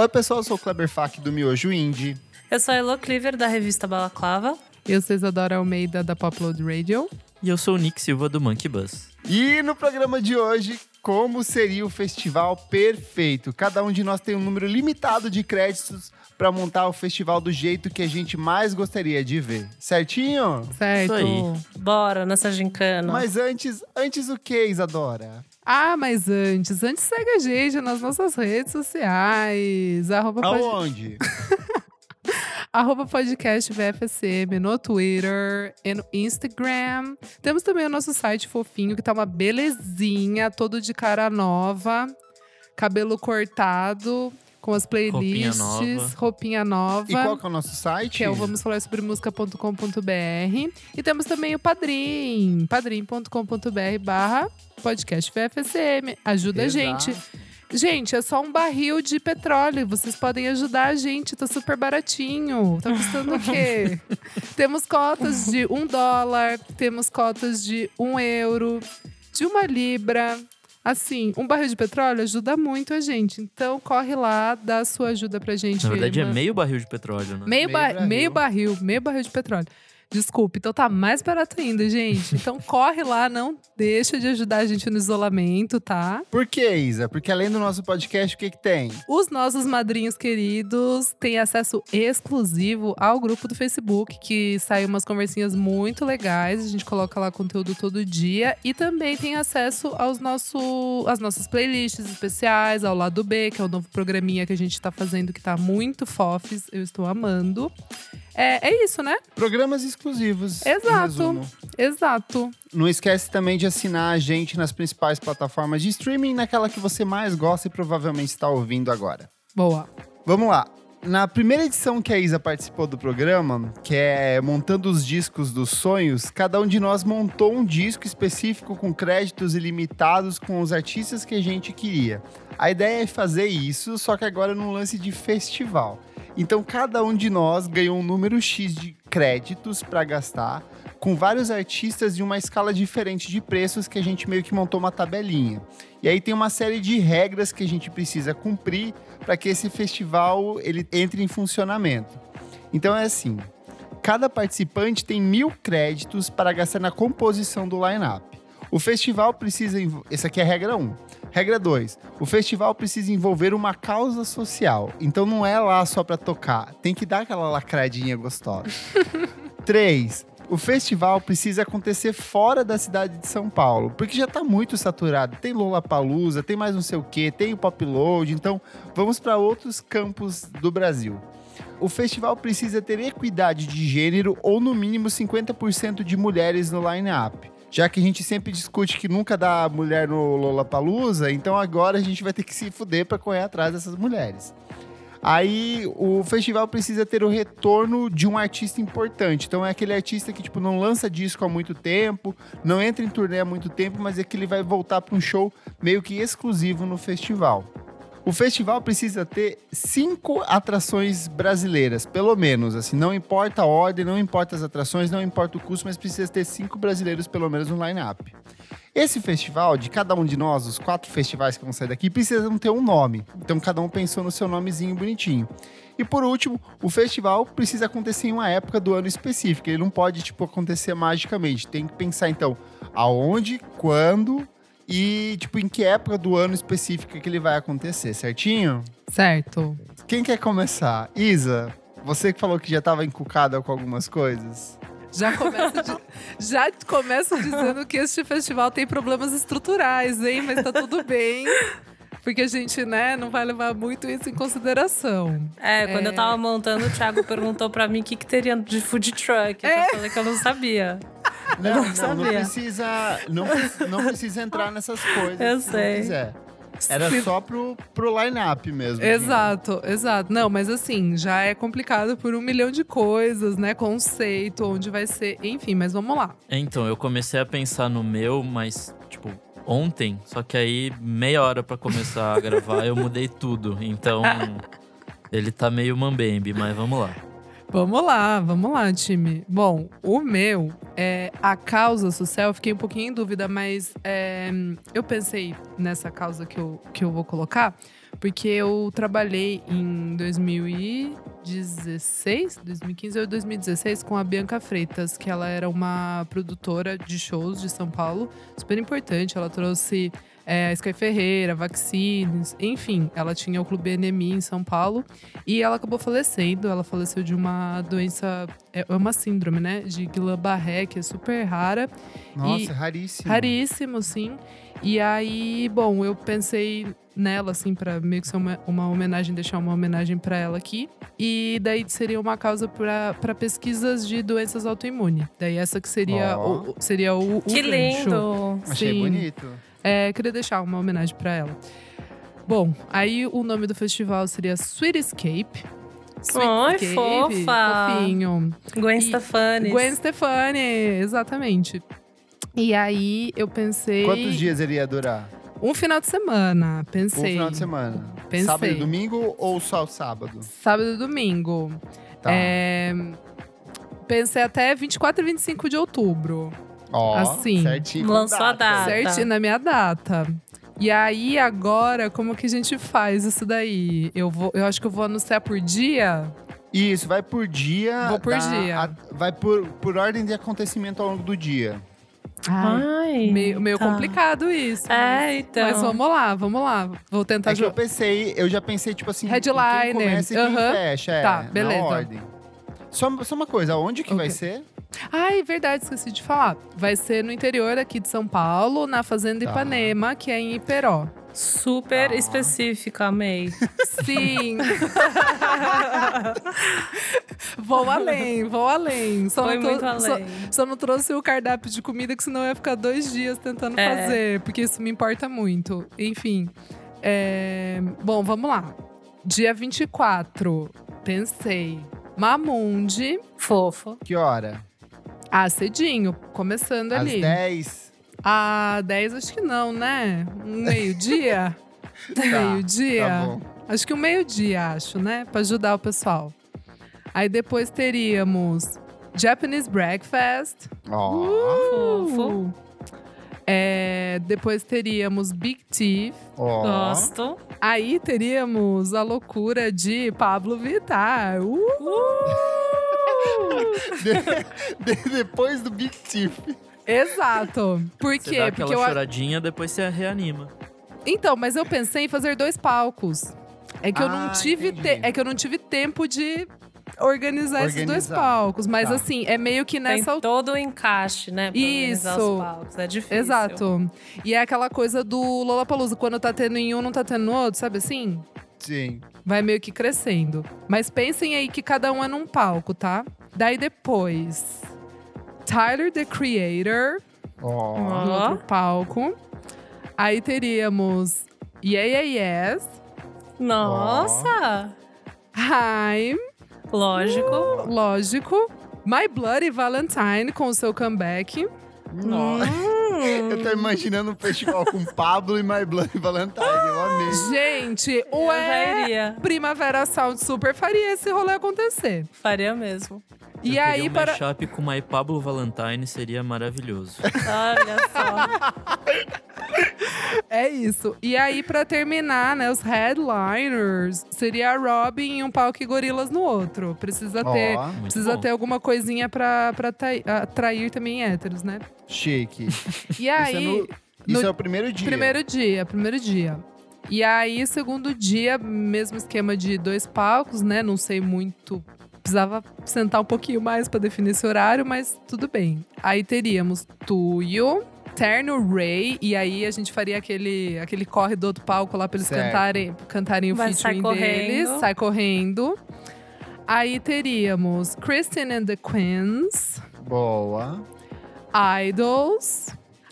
Oi, pessoal, eu sou o Kleber Fak do Miojo Indie. Eu sou a Elo Cleaver, da revista Balaclava. Eu sou Isadora Almeida, da Popload Radio. E eu sou o Nick Silva, do Monkey Bus. E no programa de hoje, como seria o festival perfeito? Cada um de nós tem um número limitado de créditos para montar o festival do jeito que a gente mais gostaria de ver. Certinho? Certo. Isso aí. Bora nessa gincana. Mas antes, antes o que, Isadora? Ah, mas antes, antes segue a gente nas nossas redes sociais. Arroba. Aonde? arroba podcast VFSM no Twitter e no Instagram. Temos também o nosso site fofinho, que tá uma belezinha, todo de cara nova, cabelo cortado. Com as playlists, Roupinha nova. roupinha nova. E qual que é o nosso site? que é o vamos falar sobre música.com.br. E temos também o Padrim, padrim.com.br barra podcast VFSM. Ajuda a Exato. gente. Gente, é só um barril de petróleo. Vocês podem ajudar a gente, tá super baratinho. Tá custando o quê? temos cotas de um dólar, temos cotas de um euro, de uma libra. Assim, um barril de petróleo ajuda muito a gente. Então, corre lá, dá a sua ajuda pra gente. Na verdade, é Ma- meio barril de petróleo, né? Meio, Meio ba- barril. meio barril, meio barril de petróleo. Desculpe, então tá mais barato ainda, gente. Então corre lá, não deixa de ajudar a gente no isolamento, tá? Por que, Isa? Porque além do nosso podcast, o que que tem? Os nossos madrinhos queridos têm acesso exclusivo ao grupo do Facebook, que sai umas conversinhas muito legais. A gente coloca lá conteúdo todo dia. E também tem acesso aos nosso, às nossas playlists especiais, ao lado B, que é o novo programinha que a gente tá fazendo, que tá muito fofes. Eu estou amando. É, é isso, né? Programas exclusivos. Exato. Exato. Não esquece também de assinar a gente nas principais plataformas de streaming, naquela que você mais gosta e provavelmente está ouvindo agora. Boa. Vamos lá. Na primeira edição que a Isa participou do programa, que é Montando os Discos dos Sonhos, cada um de nós montou um disco específico com créditos ilimitados com os artistas que a gente queria. A ideia é fazer isso, só que agora num lance de festival. Então cada um de nós ganhou um número X de créditos para gastar, com vários artistas de uma escala diferente de preços que a gente meio que montou uma tabelinha. E aí tem uma série de regras que a gente precisa cumprir para que esse festival ele entre em funcionamento. Então é assim: cada participante tem mil créditos para gastar na composição do line-up. O festival precisa. Essa aqui é a regra 1. Regra 2. O festival precisa envolver uma causa social. Então não é lá só para tocar. Tem que dar aquela lacradinha gostosa. 3. O festival precisa acontecer fora da cidade de São Paulo, porque já tá muito saturado. Tem Lollapalooza, tem mais não sei o que, tem o Pop Load, então vamos para outros campos do Brasil. O festival precisa ter equidade de gênero ou no mínimo 50% de mulheres no line-up. Já que a gente sempre discute que nunca dá mulher no Lollapalooza, então agora a gente vai ter que se fuder para correr atrás dessas mulheres. Aí o festival precisa ter o retorno de um artista importante. Então é aquele artista que tipo não lança disco há muito tempo, não entra em turnê há muito tempo, mas é que ele vai voltar para um show meio que exclusivo no festival. O festival precisa ter cinco atrações brasileiras, pelo menos. Assim, não importa a ordem, não importa as atrações, não importa o custo, mas precisa ter cinco brasileiros pelo menos no line-up. Esse festival, de cada um de nós, os quatro festivais que vão sair daqui, precisam ter um nome. Então cada um pensou no seu nomezinho bonitinho. E por último, o festival precisa acontecer em uma época do ano específica. Ele não pode, tipo, acontecer magicamente. Tem que pensar, então, aonde, quando e, tipo, em que época do ano específica que ele vai acontecer, certinho? Certo. Quem quer começar? Isa, você que falou que já estava encucada com algumas coisas. Já começa, já começa dizendo que este festival tem problemas estruturais, hein? Mas tá tudo bem. Porque a gente, né, não vai levar muito isso em consideração. É, quando eu tava montando, o Thiago perguntou pra mim o que, que teria de food truck. É. Eu falei que eu não sabia. Não, não não, precisa, não, não precisa entrar nessas coisas. Eu se sei. Não quiser. Era só pro, pro line-up mesmo. Exato, exato. Não, mas assim, já é complicado por um milhão de coisas, né? Conceito, onde vai ser, enfim, mas vamos lá. Então, eu comecei a pensar no meu, mas, tipo, ontem. Só que aí, meia hora pra começar a gravar, eu mudei tudo. Então, ele tá meio mambembe, mas vamos lá. Vamos lá, vamos lá, time. Bom, o meu, é, a causa social, eu fiquei um pouquinho em dúvida, mas é, eu pensei nessa causa que eu, que eu vou colocar, porque eu trabalhei em 2016, 2015 ou 2016 com a Bianca Freitas, que ela era uma produtora de shows de São Paulo, super importante. Ela trouxe é, Sky Ferreira, Vaccines, enfim, ela tinha o Clube Enemy em São Paulo e ela acabou falecendo. Ela faleceu de uma doença, é é uma síndrome, né? De Guillain-Barré, que é super rara. Nossa, E- é raríssimo. Raríssimo, sim. E aí, bom, eu pensei nela, assim, pra meio que ser uma, uma homenagem, deixar uma homenagem pra ela aqui. E daí seria uma causa pra pra pesquisas de doenças autoimunes. Daí essa que seria, Ó. o, o- seria o, o Que gancho. lindo! Achei Sim. bonito. É, queria deixar uma homenagem pra ela. Bom, aí o nome do festival seria Sweet Escape. Ai, Escape, fofa. Fofinho. Gwen E- Stefani. Gwen Stefani, exatamente. E aí eu pensei. Quantos dias ele ia durar? Um final de semana, pensei. Um final de semana. Pensei. Sábado e domingo ou só sábado? Sábado e domingo. Tá. É, Pensei até 24 e 25 de outubro. Ó, assim, certinho. lançou a data. Certinho na minha data. E aí, agora, como que a gente faz isso daí? Eu, vou, eu acho que eu vou anunciar por dia. Isso, vai por dia. Vou por dia. a- vai por, por ordem de acontecimento ao longo do dia. Ai, Ai, meio, meio tá. complicado isso. É, mas, então. mas vamos lá, vamos lá. Vou tentar É que eu pensei, eu já pensei, tipo assim, Headliner, quem começa e quem fecha. É, Tá, na beleza. ordem. Só, só uma coisa, onde que vai Ok. Ser? Ai, verdade, esqueci de falar. Vai ser no interior aqui de São Paulo, na Fazenda Tá. Ipanema, que é em Iperó. Super Tá. específica, amei. Sim. vou além, vou além. Só Foi não tô- muito só- além. Só, não trouxe o cardápio de comida, que senão eu ia ficar dois dias tentando É. fazer, porque isso me importa muito. Enfim. é, Bom, vamos lá. Dia 24, pensei. Mamundi. Fofo. Que hora? Ah, cedinho, começando Às ali. 10? Ah, 10 acho que não, né? Um meio-dia? Um meio-dia? Tá. Acho que um meio-dia, acho, né? Pra ajudar o pessoal. Aí depois teríamos Japanese Breakfast. Ó, Fofo. Uh! É, depois teríamos Big Thief. ó. Gosto. Aí teríamos a loucura de Pablo Vittar. Uh! De- de- depois do Big Thief. Exato. Por Você quê? dá Porque aquela eu. choradinha, depois você reanima. Então, mas eu pensei em fazer dois palcos. É que eu não Ah, tive te- é que eu não tive tempo de organizar, esses dois Organizar. palcos, mas Tá. assim, é meio que Tem nessa altura. todo o encaixe, né? Pra organizar Isso. os palcos. É difícil. Exato. E é aquela coisa do Lollapalooza, quando tá tendo em um, não tá tendo no outro, sabe assim? Sim. Vai meio que crescendo. Mas pensem aí que cada um é num palco, tá? Daí depois, Tyler the Creator Ó. Ó. no outro palco. Aí teríamos Yeah Yeah Yes, Nossa! Haim, Lógico. lógico. My Bloody Valentine com o seu comeback. Nossa. Eu tô imaginando um festival com Pablo e My Bloody Valentine. Eu amei. Gente, ué! iria. Primavera Sound super faria esse rolê acontecer. Faria mesmo. E Eu aí, um para. mashup com My Pablo Valentine seria maravilhoso. Olha só. É isso. E aí, pra terminar, né, os headliners seria a Robin em um palco e gorilas no outro. Precisa ter. Muito Precisa bom. ter alguma coisinha pra, pra tai- atrair também héteros, né? chique. E Isso, é, aí. no- isso no- é o primeiro dia. Primeiro dia, primeiro dia. E aí, segundo dia, mesmo esquema de dois palcos, né? Não sei muito. Precisava sentar um pouquinho mais pra definir esse horário, mas tudo bem. Aí teríamos Tuyo, Terno Ray, e aí a gente faria aquele, aquele corre do outro palco lá pra eles Certo. cantarem, cantarem o Vai, sai featuring deles. Sai correndo. Aí teríamos Kristen and the Queens, Boa. Idols.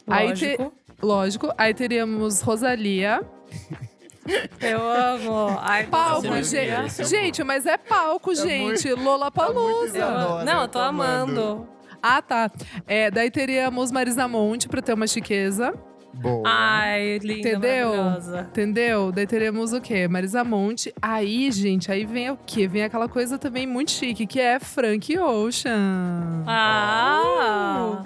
Aí te- Lógico. Lógico. Aí teríamos Rosalia. Eu amo. Ai, Palco, é gente. meu- esse é o gente, mas é palco, gente. Lola tá muito Palusa. Eu- Adoro, Não, eu tô tô amando. amando. Ah, tá. É, daí teríamos Marisa Monte pra ter uma chiqueza. Boa. Ai, linda, Entendeu? maravilhosa. Entendeu? Daí teremos o quê? Marisa Monte. Aí, gente, aí vem o quê? Vem aquela coisa também muito chique, que é Frank Ocean. Ah!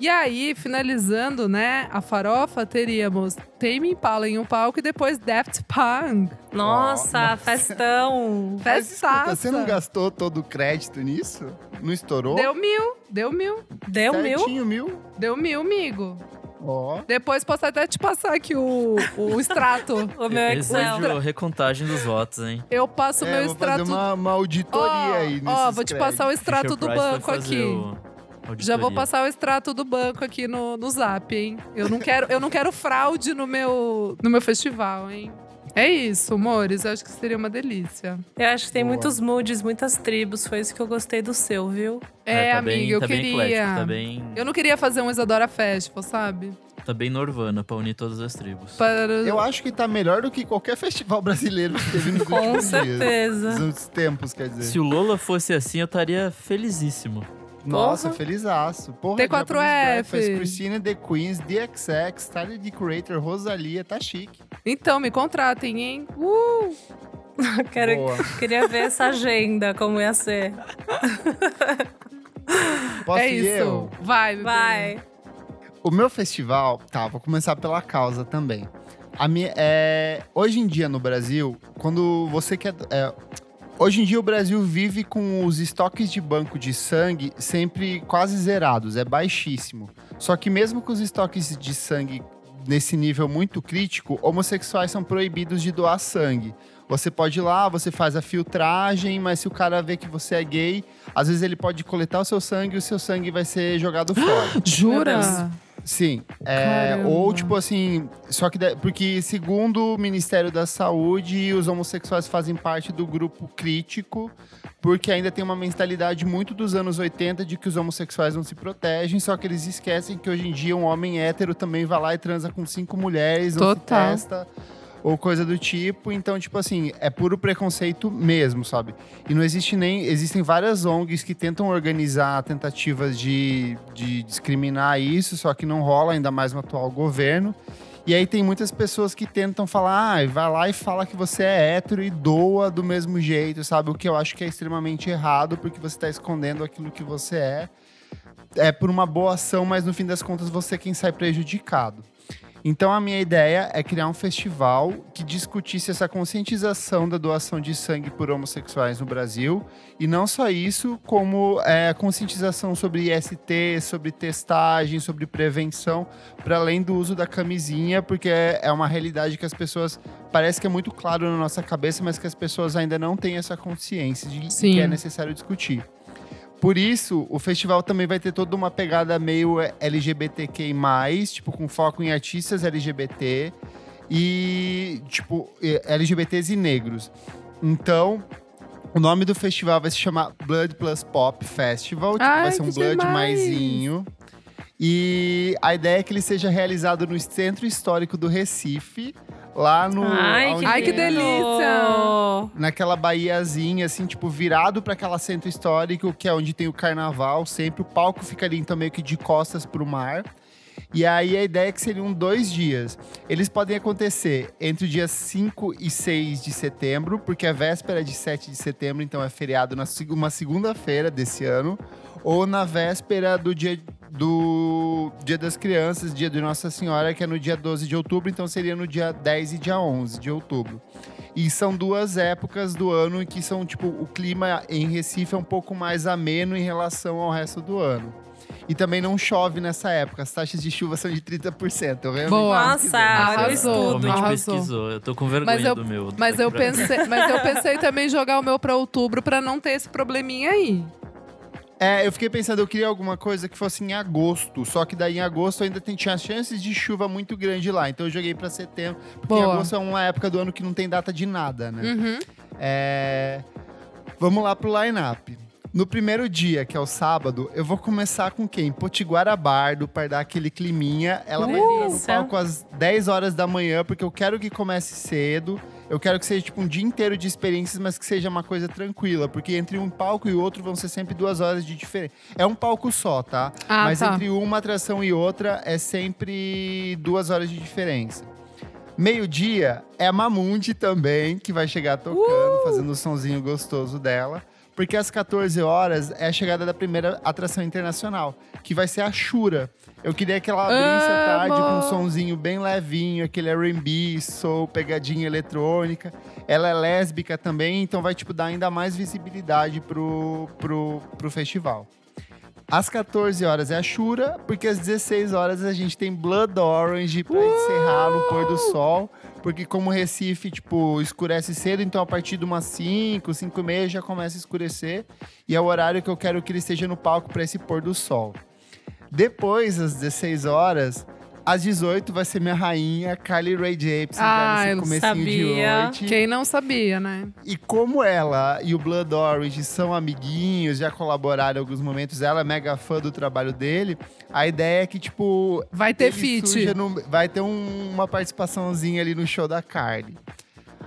E aí, finalizando, né, a farofa, teríamos Tame Impala em um palco e depois Daft Punk. Nossa, festão! Mas escuta, Festaça. você não gastou todo o crédito nisso? Não estourou? Deu mil, deu mil, Deu mil? Certinho, mil? deu mil, amigo. Ó. Depois posso até te passar aqui o, o extrato. O meu Excel. Exige a recontagem dos votos, hein? Eu passo o É, meu eu vou fazer extrato. uma, uma auditoria Ó, aí Ó, vou te passar o extrato Fisher do Price banco fazer aqui. o- Já auditoria. vou passar o extrato do banco aqui no, no zap, hein? Eu não quero, eu não quero fraude no meu, no meu festival, hein? É isso, amores. Eu acho que seria uma delícia. Eu acho que tem Boa. muitos moods, muitas tribos. Foi isso que eu gostei do seu, viu? É, tá amiga, bem, eu tá Bem queria. eclético, tá bem, Eu não queria fazer um Isadora Festival, sabe? tá bem Norvana pra unir todas as tribos. Para... Eu acho que tá melhor do que qualquer festival brasileiro que teve nos Com últimos dias. certeza. Nos últimos tempos, quer dizer. Se o Lola fosse assim, eu estaria felicíssimo. Nossa, Porra. felizaço. Porra, T4F. Japanese Breakfast, Christina The Queens, DXX, Tyler The Creator, Rosalia, tá chique. Então, me contratem, hein? Uh! Quero, Boa. queria ver essa agenda, como ia ser. Posso é ir isso. eu? Vai. Vai. O meu festival, tá, vou começar pela causa também. A minha, é, hoje em dia no Brasil, quando você quer. é, hoje em dia o Brasil vive com os estoques de banco de sangue sempre quase zerados, é baixíssimo. Só que mesmo com os estoques de sangue nesse nível muito crítico, homossexuais são proibidos de doar sangue. Você pode ir lá, você faz a filtragem, mas se o cara vê que você é gay, às vezes ele pode coletar o seu sangue e o seu sangue vai ser jogado fora. Jura? Sim. é, ou, tipo assim, só que. da- Porque, segundo o Ministério da Saúde, os homossexuais fazem parte do grupo crítico, porque ainda tem uma mentalidade muito dos anos 80 de que os homossexuais não se protegem, só que eles esquecem que hoje em dia um homem hétero também vai lá e transa com cinco mulheres, não se Total. testa. Ou coisa do tipo, então, tipo assim, é puro preconceito mesmo, sabe? E não existe nem. Existem várias ONGs que tentam organizar tentativas de, de discriminar isso, só que não rola, ainda mais no atual governo. E aí tem muitas pessoas que tentam falar, ah, vai lá e fala que você é hétero e doa do mesmo jeito, sabe? O que eu acho que é extremamente errado, porque você tá escondendo aquilo que você é. É por uma boa ação, mas no fim das contas você é quem sai prejudicado. Então a minha ideia é criar um festival que discutisse essa conscientização da doação de sangue por homossexuais no Brasil. E não só isso, como é, a conscientização sobre IST, sobre testagem, sobre prevenção, para além do uso da camisinha, porque é, é uma realidade que as pessoas. Parece que é muito claro na nossa cabeça, mas que as pessoas ainda não têm essa consciência de Sim. que é necessário discutir. Por isso, o festival também vai ter toda uma pegada meio LGBTQI+, tipo, com foco em artistas LGBT e, tipo, LGBTs e negros. Então, o nome do festival vai se chamar Blood Plus Pop Festival, tipo, Ai, vai ser um Blood demais! maisinho. E a ideia é que ele seja realizado no Centro Histórico do Recife, lá no... Ai, que, Ai, que delícia! naquela baiazinha, assim, tipo, virado para aquela centro histórico, que é onde tem o carnaval, sempre. O palco fica ali, então, meio que de costas pro mar. E aí a ideia é que seriam dois dias. Eles podem acontecer entre o dia 5 e 6 de setembro, porque a véspera é de 7 de setembro, então é feriado na uma segunda-feira desse ano, ou na véspera do dia do Dia das Crianças, dia de Nossa Senhora, que é no dia 12 de outubro, então seria no dia 10 e dia 11 de outubro. E são duas épocas do ano em que são, tipo, o clima em Recife é um pouco mais ameno em relação ao resto do ano. E também não chove nessa época, as taxas de chuva são de 30%. Eu realmente Boa. Nossa, Arrasou. estudo. Realmente arrasou. pesquisou. Eu tô com vergonha Mas eu- do meu. Mas eu pensei, mas eu pensei também em jogar o meu pra outubro pra não ter esse probleminha aí. É, eu fiquei pensando, eu queria alguma coisa que fosse em agosto. Só que daí em agosto ainda tem, tinha chances de chuva muito grande lá. Então eu joguei pra setembro. Porque Boa. agosto é uma época do ano que não tem data de nada, né? Uhum. É, Vamos lá pro line-up. No primeiro dia, que é o sábado, eu vou começar com quem? Potiguara Bardo, para dar aquele climinha. Ela vai entrar no palco às 10 horas da manhã, porque eu quero que comece cedo. Eu quero que seja tipo um dia inteiro de experiências, mas que seja uma coisa tranquila, porque entre um palco e outro vão ser sempre duas horas de diferença. É um palco só, tá? Ah, mas tá. entre uma atração e outra é sempre duas horas de diferença. Meio-dia é a Mamundi também, que vai chegar tocando, Uh! fazendo o sonzinho gostoso dela. Porque às 14 horas é a chegada da primeira atração internacional, que vai ser a Shura. Eu queria que ela abrisse a tarde com um sonzinho bem levinho, aquele R&B, soul, pegadinha eletrônica. Ela é lésbica também, então vai tipo dar ainda mais visibilidade pro, pro, pro festival. Às 14 horas é a Shura, porque às 16 horas a gente tem Blood Orange pra encerrar no pôr do sol. Porque como Recife, tipo, escurece cedo, então a partir de umas 5, 5 e meia já começa a escurecer. E é o horário que eu quero que ele esteja no palco para esse pôr do sol. Depois, às 16 horas, às 18 vai ser minha rainha, Carly Rae Jepsen, Ah, já eu nesse comecinho de sabia. Quem não sabia, né? E como ela e o Blood Orange são amiguinhos, já colaboraram em alguns momentos, ela é mega fã do trabalho dele, a ideia é que, tipo. Vai ter feat. no- vai ter um- uma participaçãozinha ali no show da Carly.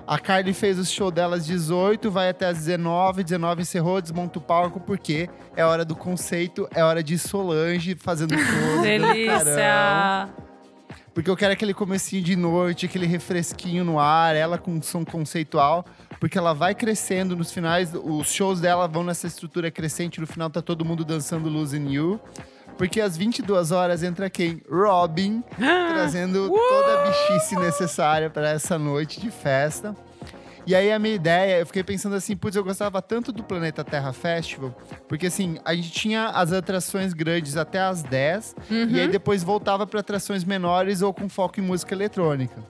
A Carly fez o show dela às 18, vai até às 19, 19 encerrou, desmonta o palco, porque é hora do conceito, é hora de Solange fazendo show. Delícia! Porque eu quero aquele comecinho de noite, aquele refresquinho no ar, ela com som conceitual, porque ela vai crescendo nos finais, os shows dela vão nessa estrutura crescente, no final tá todo mundo dançando Losing You. Porque às 22 horas entra quem? Robin, trazendo toda a bichice necessária para essa noite de festa. E aí a minha ideia, eu fiquei pensando assim, putz, eu gostava tanto do Planeta Terra Festival, porque assim, a gente tinha as atrações grandes até às 10, e aí depois voltava para atrações menores ou com foco em música eletrônica.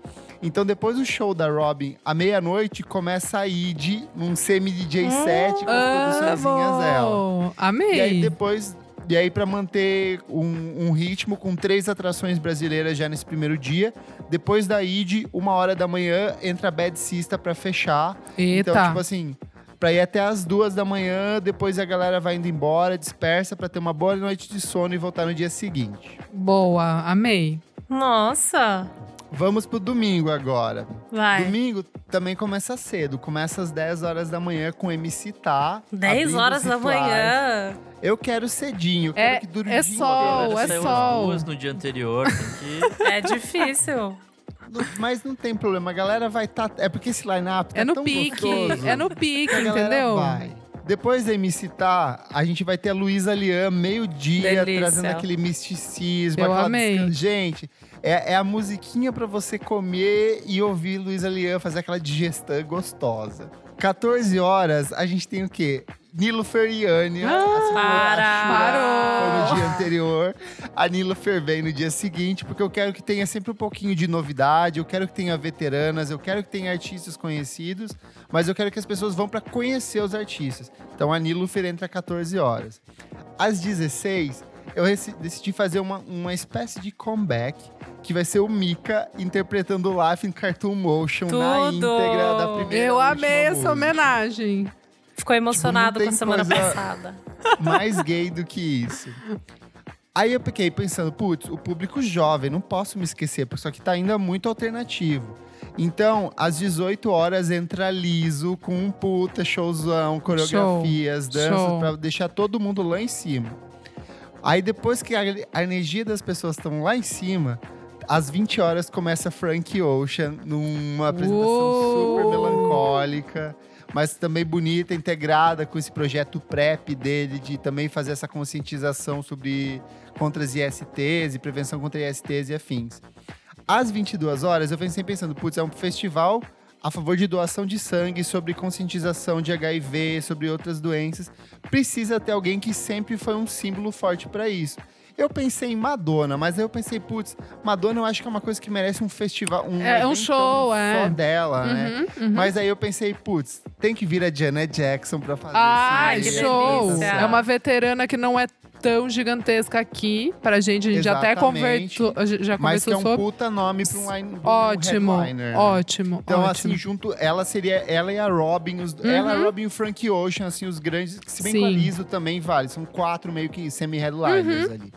Então depois do show da Robin, à meia-noite, começa a ID num semi-DJ set com as produçõezinhas dela. Amo! E aí Amei! depois. E aí, pra manter um, um ritmo com três atrações brasileiras já nesse primeiro dia. Depois da ID, uma hora da manhã, entra a Bad Sista pra fechar. Eita! Então, tipo assim, pra ir até as duas da manhã, depois a galera vai indo embora, dispersa pra ter uma boa noite de sono e voltar no dia seguinte. Boa, amei. Nossa! Vamos pro domingo agora. Vai. Domingo também começa cedo, começa às 10 horas da manhã com MC Tá. 10 abrindo horas da manhã. Eu quero cedinho, eu quero É- que dure é sol, é saiu sol. duas no dia anterior, que... É difícil. Mas não tem problema, a galera vai estar. é porque esse line-up tá É no tão pique, gostoso é no pique, entendeu? vai. Depois da MC tá, a gente vai ter a Luísa Lian, meio-dia, trazendo aquele misticismo. Eu aquela amei. Gente, é, é a musiquinha pra você comer e ouvir Luísa Lian fazer aquela digestão gostosa. 14 horas, a gente tem o quê? Nilo Feriani. Para! Foi no dia anterior. A Nilo vem no dia seguinte, porque eu quero que tenha sempre um pouquinho de novidade, eu quero que tenha veteranas, eu quero que tenha artistas conhecidos, mas eu quero que as pessoas vão para conhecer os artistas. Então a Nilo entra às 14 horas. Às 16, eu decidi fazer uma, uma espécie de comeback, que vai ser o Mika interpretando o Life in Cartoon Motion na Tudo! íntegra da primeira Eu amei essa música. homenagem. Ficou emocionado Tipo, com a semana passada. mais gay do que isso. Aí eu fiquei pensando, putz, o público jovem, não posso me esquecer, porque isso aqui tá ainda muito alternativo. Então, às 18 horas entra liso com um puta showzão, coreografias, danças, Show. pra deixar todo mundo lá em cima. Aí depois que a, a energia das pessoas estão lá em cima, às 20 horas começa Frank Ocean numa apresentação Uou! super melancólica, mas também bonita, integrada com esse projeto PrEP dele de também fazer essa conscientização sobre contra as ISTs e prevenção contra ISTs e afins. Às 22 horas, eu venho pensando, putz, é um festival a favor de doação de sangue, sobre conscientização de HIV, sobre outras doenças. Precisa ter alguém que sempre foi um símbolo forte para isso. Eu pensei em Madonna, mas aí eu pensei, putz, Madonna eu acho que é uma coisa que merece um festival, um, É, um eventão show, só é. dela, né? Uhum, uhum. Mas aí eu pensei, putz, tem que vir a Janet Jackson pra fazer Ai, que esse show! É uma veterana que não é tão gigantesca aqui pra gente. A gente até Exatamente. conversou, a gente já Mas que é conversou um sobre. puta nome pra um, line, um Ótimo, headliner. né? ótimo, Então, ótimo. assim, junto, ela seria ela e a Robin, os, ela, a Robin e o Frank Ocean, assim, os grandes, se bem que o Uhum. Sim. Aliso também vale, são quatro meio que Uhum. semi-headliners ali.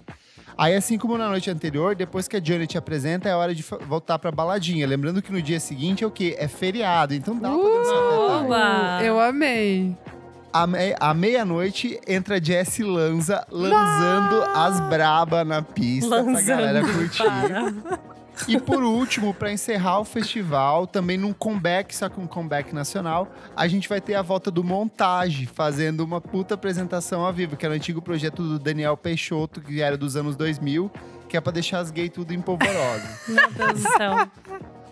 Aí, assim como na noite anterior, depois que a Janet apresenta, é hora de voltar pra baladinha. Lembrando que no dia seguinte é o quê? É feriado, então dá pra dançar até tarde. Oba! Eu amei. À, me- à meia-noite, entra a Jessie Lanza, lançando as braba na pista pra Lanzando, galera curtir. E por último, pra encerrar o festival, também num comeback, só que um comeback nacional, a gente vai ter a volta do Montage, fazendo uma puta apresentação ao vivo, que era o antigo projeto do Daniel Peixoto, que era dos anos 2000, que é pra deixar as gays tudo em polvorosa. Meu Deus do céu.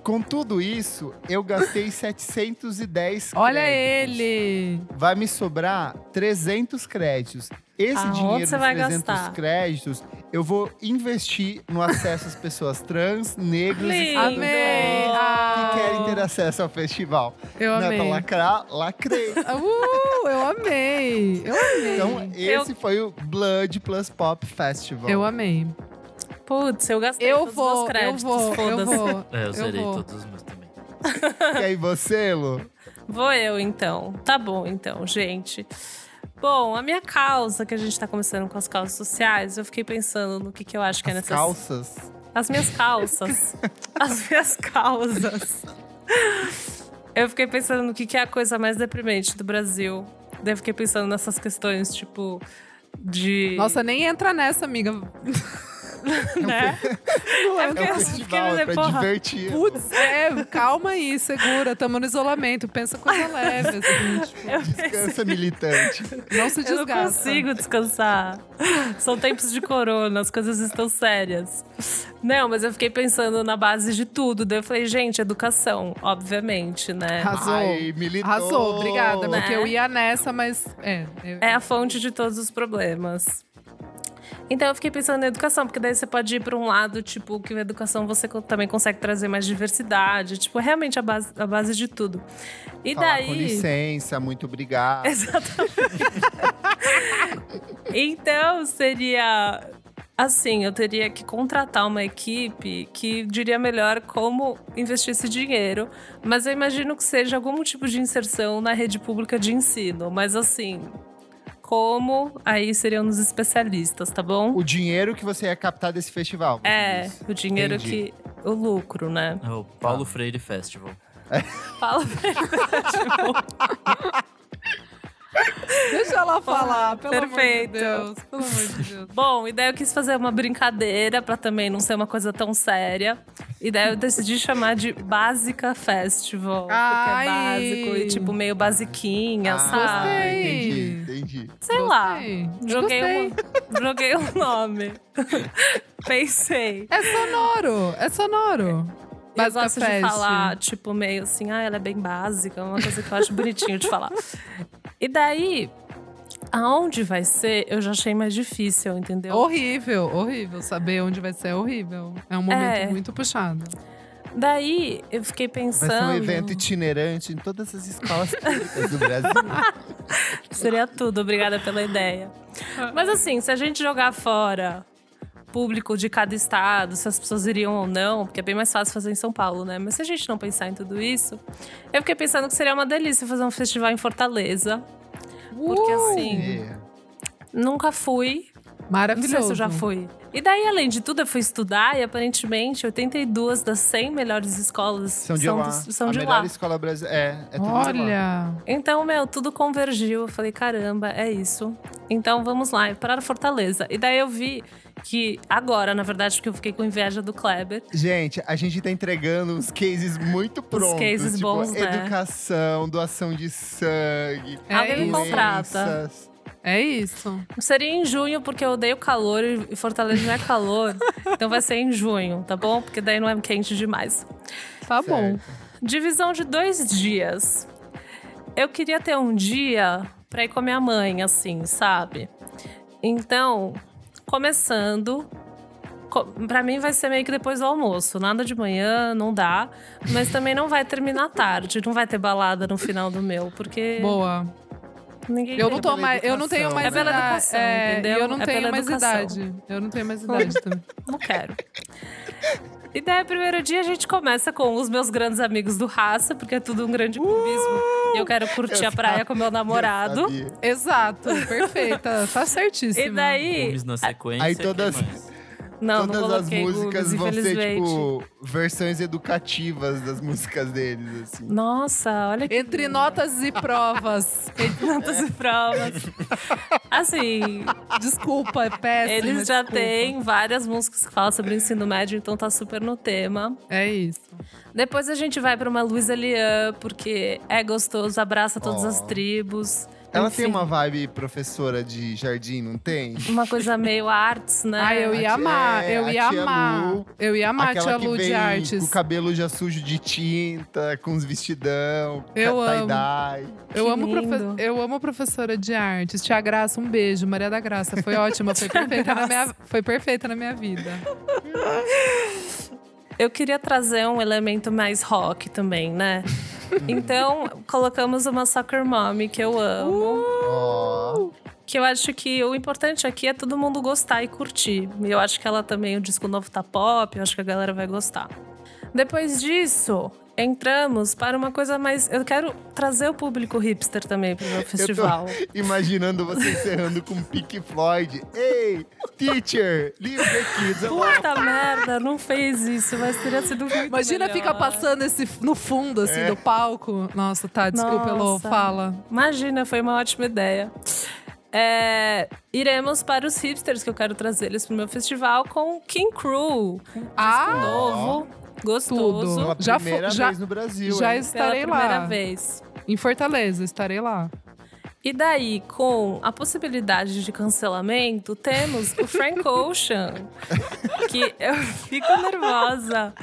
Com tudo isso, eu gastei 710 Olha créditos. ele! Vai me sobrar 300 créditos. Esse Aonde dinheiro dos vai 300 gastar? créditos, eu vou investir no acesso às pessoas trans, negros e. Amei! que Ah, querem ter acesso ao festival. Eu Não é pra amei. lacrar, lacrei. Uh, eu amei! Eu amei! Então, esse foi o Blood Plus Pop Festival. eu amei. Putz, eu gastei Eu todos os vou, meus eu créditos, vou, eu foda-se. vou. É, eu zerei vou. todos os meus também. E aí, você, Lu? Vou eu, então. Tá bom, então, gente. Bom, a minha causa, que a gente tá começando com as causas sociais, eu fiquei pensando no que, que eu acho que é As necessário. calças. As minhas calças. as minhas causas. Eu fiquei pensando no que, que é a coisa mais deprimente do Brasil. Daí eu fiquei pensando nessas questões, tipo, de. Nossa, nem entra nessa, amiga. Né? Não É porque É eu um fiquei festival, é pra porra, divertir. Putz, é, calma aí, segura. Tamo no isolamento. Pensa coisa leve, assim, tipo, Descansa, militante. não se Eu não desgasta. consigo descansar. São tempos de corona, as coisas estão sérias. Não, mas eu fiquei pensando na base de tudo. Daí eu falei, gente, educação, obviamente, né? Arrasou. Ai, militou. Arrasou, obrigada. Né? Porque eu ia nessa, mas. É. eu- É a fonte de todos os problemas. Então eu fiquei pensando na educação, porque daí você pode ir para um lado, tipo, que a educação você também consegue trazer mais diversidade, tipo, é realmente a base, a base de tudo. E Falar daí. com licença, muito obrigado. Exatamente. então, seria. Assim, eu teria que contratar uma equipe que diria melhor como investir esse dinheiro. Mas eu imagino que seja algum tipo de inserção na rede pública de ensino. Mas assim, como aí seriam os especialistas, tá bom? O dinheiro que você ia captar desse festival. É, diz. o dinheiro Entendi. que. O lucro, né? É o Paulo Freire Festival. Fala Deixa ela falar, pelo Perfeito. amor de Deus. Pelo amor de Deus. Bom, e daí eu quis fazer uma brincadeira pra também não ser uma coisa tão séria. E daí eu decidi chamar de Básica Festival. Ai. Porque é básico e tipo meio basiquinha, Ah, sabe? Gostei. Entendi, entendi. Sei lá. Gostei. Joguei, Gostei. uma, joguei um nome. Pensei. É sonoro, é sonoro. Eu Básica gosto de falar, tipo, meio assim, ah, ela é bem básica, uma coisa que eu acho bonitinho de falar. E daí, aonde vai ser, eu já achei mais difícil, entendeu? Horrível, horrível. Saber onde vai ser é horrível. É um momento É. muito puxado. Daí, eu fiquei pensando. Vai ser um evento itinerante em todas as escolas públicas do Brasil. Seria tudo, obrigada pela ideia. Mas assim, se a gente jogar fora público de cada estado, se as pessoas iriam ou não, porque é bem mais fácil fazer em São Paulo, né? Mas se a gente não pensar em tudo isso, eu fiquei pensando que seria uma delícia fazer um festival em Fortaleza. Porque Uh, assim, É. nunca fui. Não Maravilhoso. sei se eu já fui. E daí, além de tudo, eu fui estudar e aparentemente 82 das 100 melhores escolas São de lá. dos- são a de melhor lá. escola brasileira. É, é tudo de lá. Olha, Então, meu, tudo convergiu. Eu falei, caramba, é isso. Então vamos lá, para Fortaleza. E daí eu vi que agora, na verdade, porque eu fiquei com inveja do Kleber. Gente, a gente tá entregando uns cases muito prontos. cases tipo, bons, né? educação, doação de sangue. É Alguém me isso. contrata. é isso. Seria em junho, porque eu odeio calor e Fortaleza não é calor. então vai ser em junho, tá bom? Porque daí não é quente demais. Tá bom. Certo. Divisão de dois dias. Eu queria ter um dia pra ir com a minha mãe, assim, sabe? Então, começando. co- Pra mim vai ser meio que depois do almoço. Nada de manhã, não dá. Mas também não vai terminar tarde. Não vai ter balada no final do meu, porque. Boa. Ninguém Eu não tô mais, eu não tenho mais É pela idade. educação, é, entendeu? Eu não É tenho mais educação. idade. Eu não tenho mais idade também. Não quero. E daí, primeiro dia, a gente começa com os meus grandes amigos do Raça, porque é tudo um grande clubismo. E eu quero curtir Eu a praia com meu namorado. Exato, perfeita. Tá certíssima. E daí. Filmes na sequência. Aí que todas- mais? Não, Todas não as músicas Gugas, vão ser, tipo, versões educativas das músicas deles, assim. Nossa, olha que. Entre notas e provas. Entre notas e provas. Assim, Desculpa, é péssimo. eles já desculpa. têm várias músicas que falam sobre o ensino médio, então tá super no tema. É isso. Depois a gente vai pra uma Luísa Lian, porque é gostoso, abraça todas Ó. as tribos. Ela Enfim, tem uma vibe professora de jardim, não tem? uma coisa meio arts, né? Ah, eu A ia amar, é, eu a ia amar. Lu, eu ia amar a Aquela tia que Lu vem de com artes. o cabelo já sujo de tinta, com os vestidão, Eu amo. Eu Que amo, profe- eu amo professora de artes. Tia Graça, um beijo. Maria da Graça, foi ótima, foi perfeita, na minha, foi perfeita na minha vida. Eu queria trazer um elemento mais rock também, né? então, colocamos uma Soccer Mommy, que eu amo. Ó. Que eu acho que o importante aqui é todo mundo gostar e curtir. Eu acho que ela também, o disco novo tá pop, eu acho que a galera vai gostar. Depois disso, entramos para uma coisa mais. Eu quero trazer o público hipster também pro meu festival. Imaginando você encerrando com Pink Floyd. Ei, teacher, leave the kids alone. Puta merda, não fez isso, mas teria sido muito Imagina melhor. ficar passando esse no fundo, assim, É. do palco. Nossa, tá, desculpa, Elô, Nossa. fala. Imagina, foi uma ótima ideia. É, iremos para os hipsters que eu quero trazer eles pro meu festival com King Crew. Ah, Novo, gostoso. Tudo. Pela Já primeira já- vez no Brasil, já hein? estarei pela primeira lá. vez. Em Fortaleza, estarei lá. E daí, com a possibilidade de cancelamento, temos o Frank Ocean, que eu fico nervosa.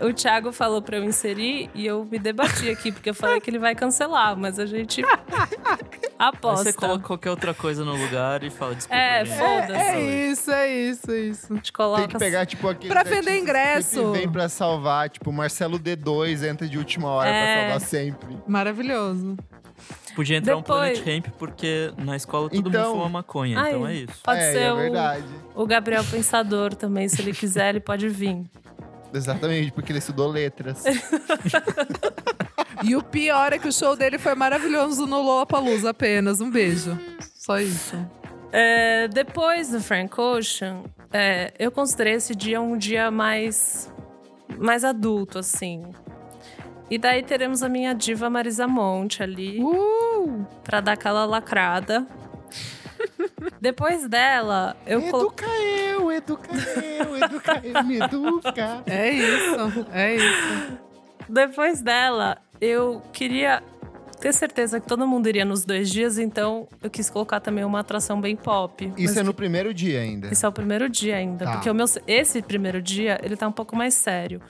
O Thiago falou pra eu inserir e eu me debati aqui, porque eu falei que ele vai cancelar, mas a gente Aí aposta. você coloca qualquer outra coisa no lugar e fala, desculpa. É, foda-se. É isso, é isso, é isso. A gente coloca Tem que pegar, tipo, aquele. Pra vender ingresso. vem pra salvar. Tipo, Marcelo D2 entra de última hora É. pra salvar sempre. Maravilhoso. Podia entrar um Depois- Planet Ramp, porque na escola todo Então- mundo fuma maconha, Ai, então é isso. Pode é, ser é o, verdade. o Gabriel Pensador também, se ele quiser, ele pode vir. Exatamente, porque ele estudou letras. E o pior é que o show dele foi maravilhoso no Lollapalooza apenas. Um beijo. Só isso. É, depois do Frank Ocean, é, eu considerei esse dia um dia mais, mais adulto, assim. E daí teremos a minha diva Marisa Monte ali, Uh! pra dar aquela lacrada. Depois dela, eu. Educa eu, educa eu, educa eu, me educa. É isso, é isso. Depois dela, eu queria ter certeza que todo mundo iria nos dois dias, então eu quis colocar também uma atração bem pop. Isso é no primeiro dia ainda. Esse é o primeiro dia ainda. Tá. Porque o meu, esse primeiro dia, ele tá um pouco mais sério.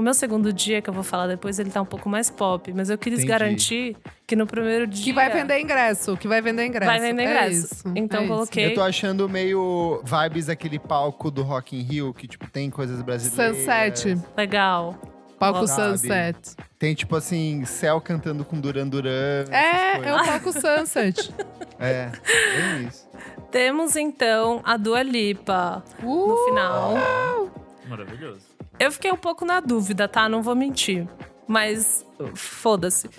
O meu segundo dia, que eu vou falar depois, ele tá um pouco mais pop. Mas eu quis Entendi. garantir que no primeiro dia. Que vai vender ingresso, que vai vender ingresso. Vai vender É ingresso. isso, Então é isso. coloquei. Eu tô achando meio vibes aquele palco do Rock in Rio, que, tipo, tem coisas brasileiras. Sunset, Legal. palco Sabe? Sunset. Tem, tipo assim, Céu cantando com Duran Duran. É, é o palco Sunset. É, é isso. Temos então a Dua Lipa Uh, no final. Maravilhoso. Eu fiquei um pouco na dúvida, tá? Não vou mentir. Mas foda-se.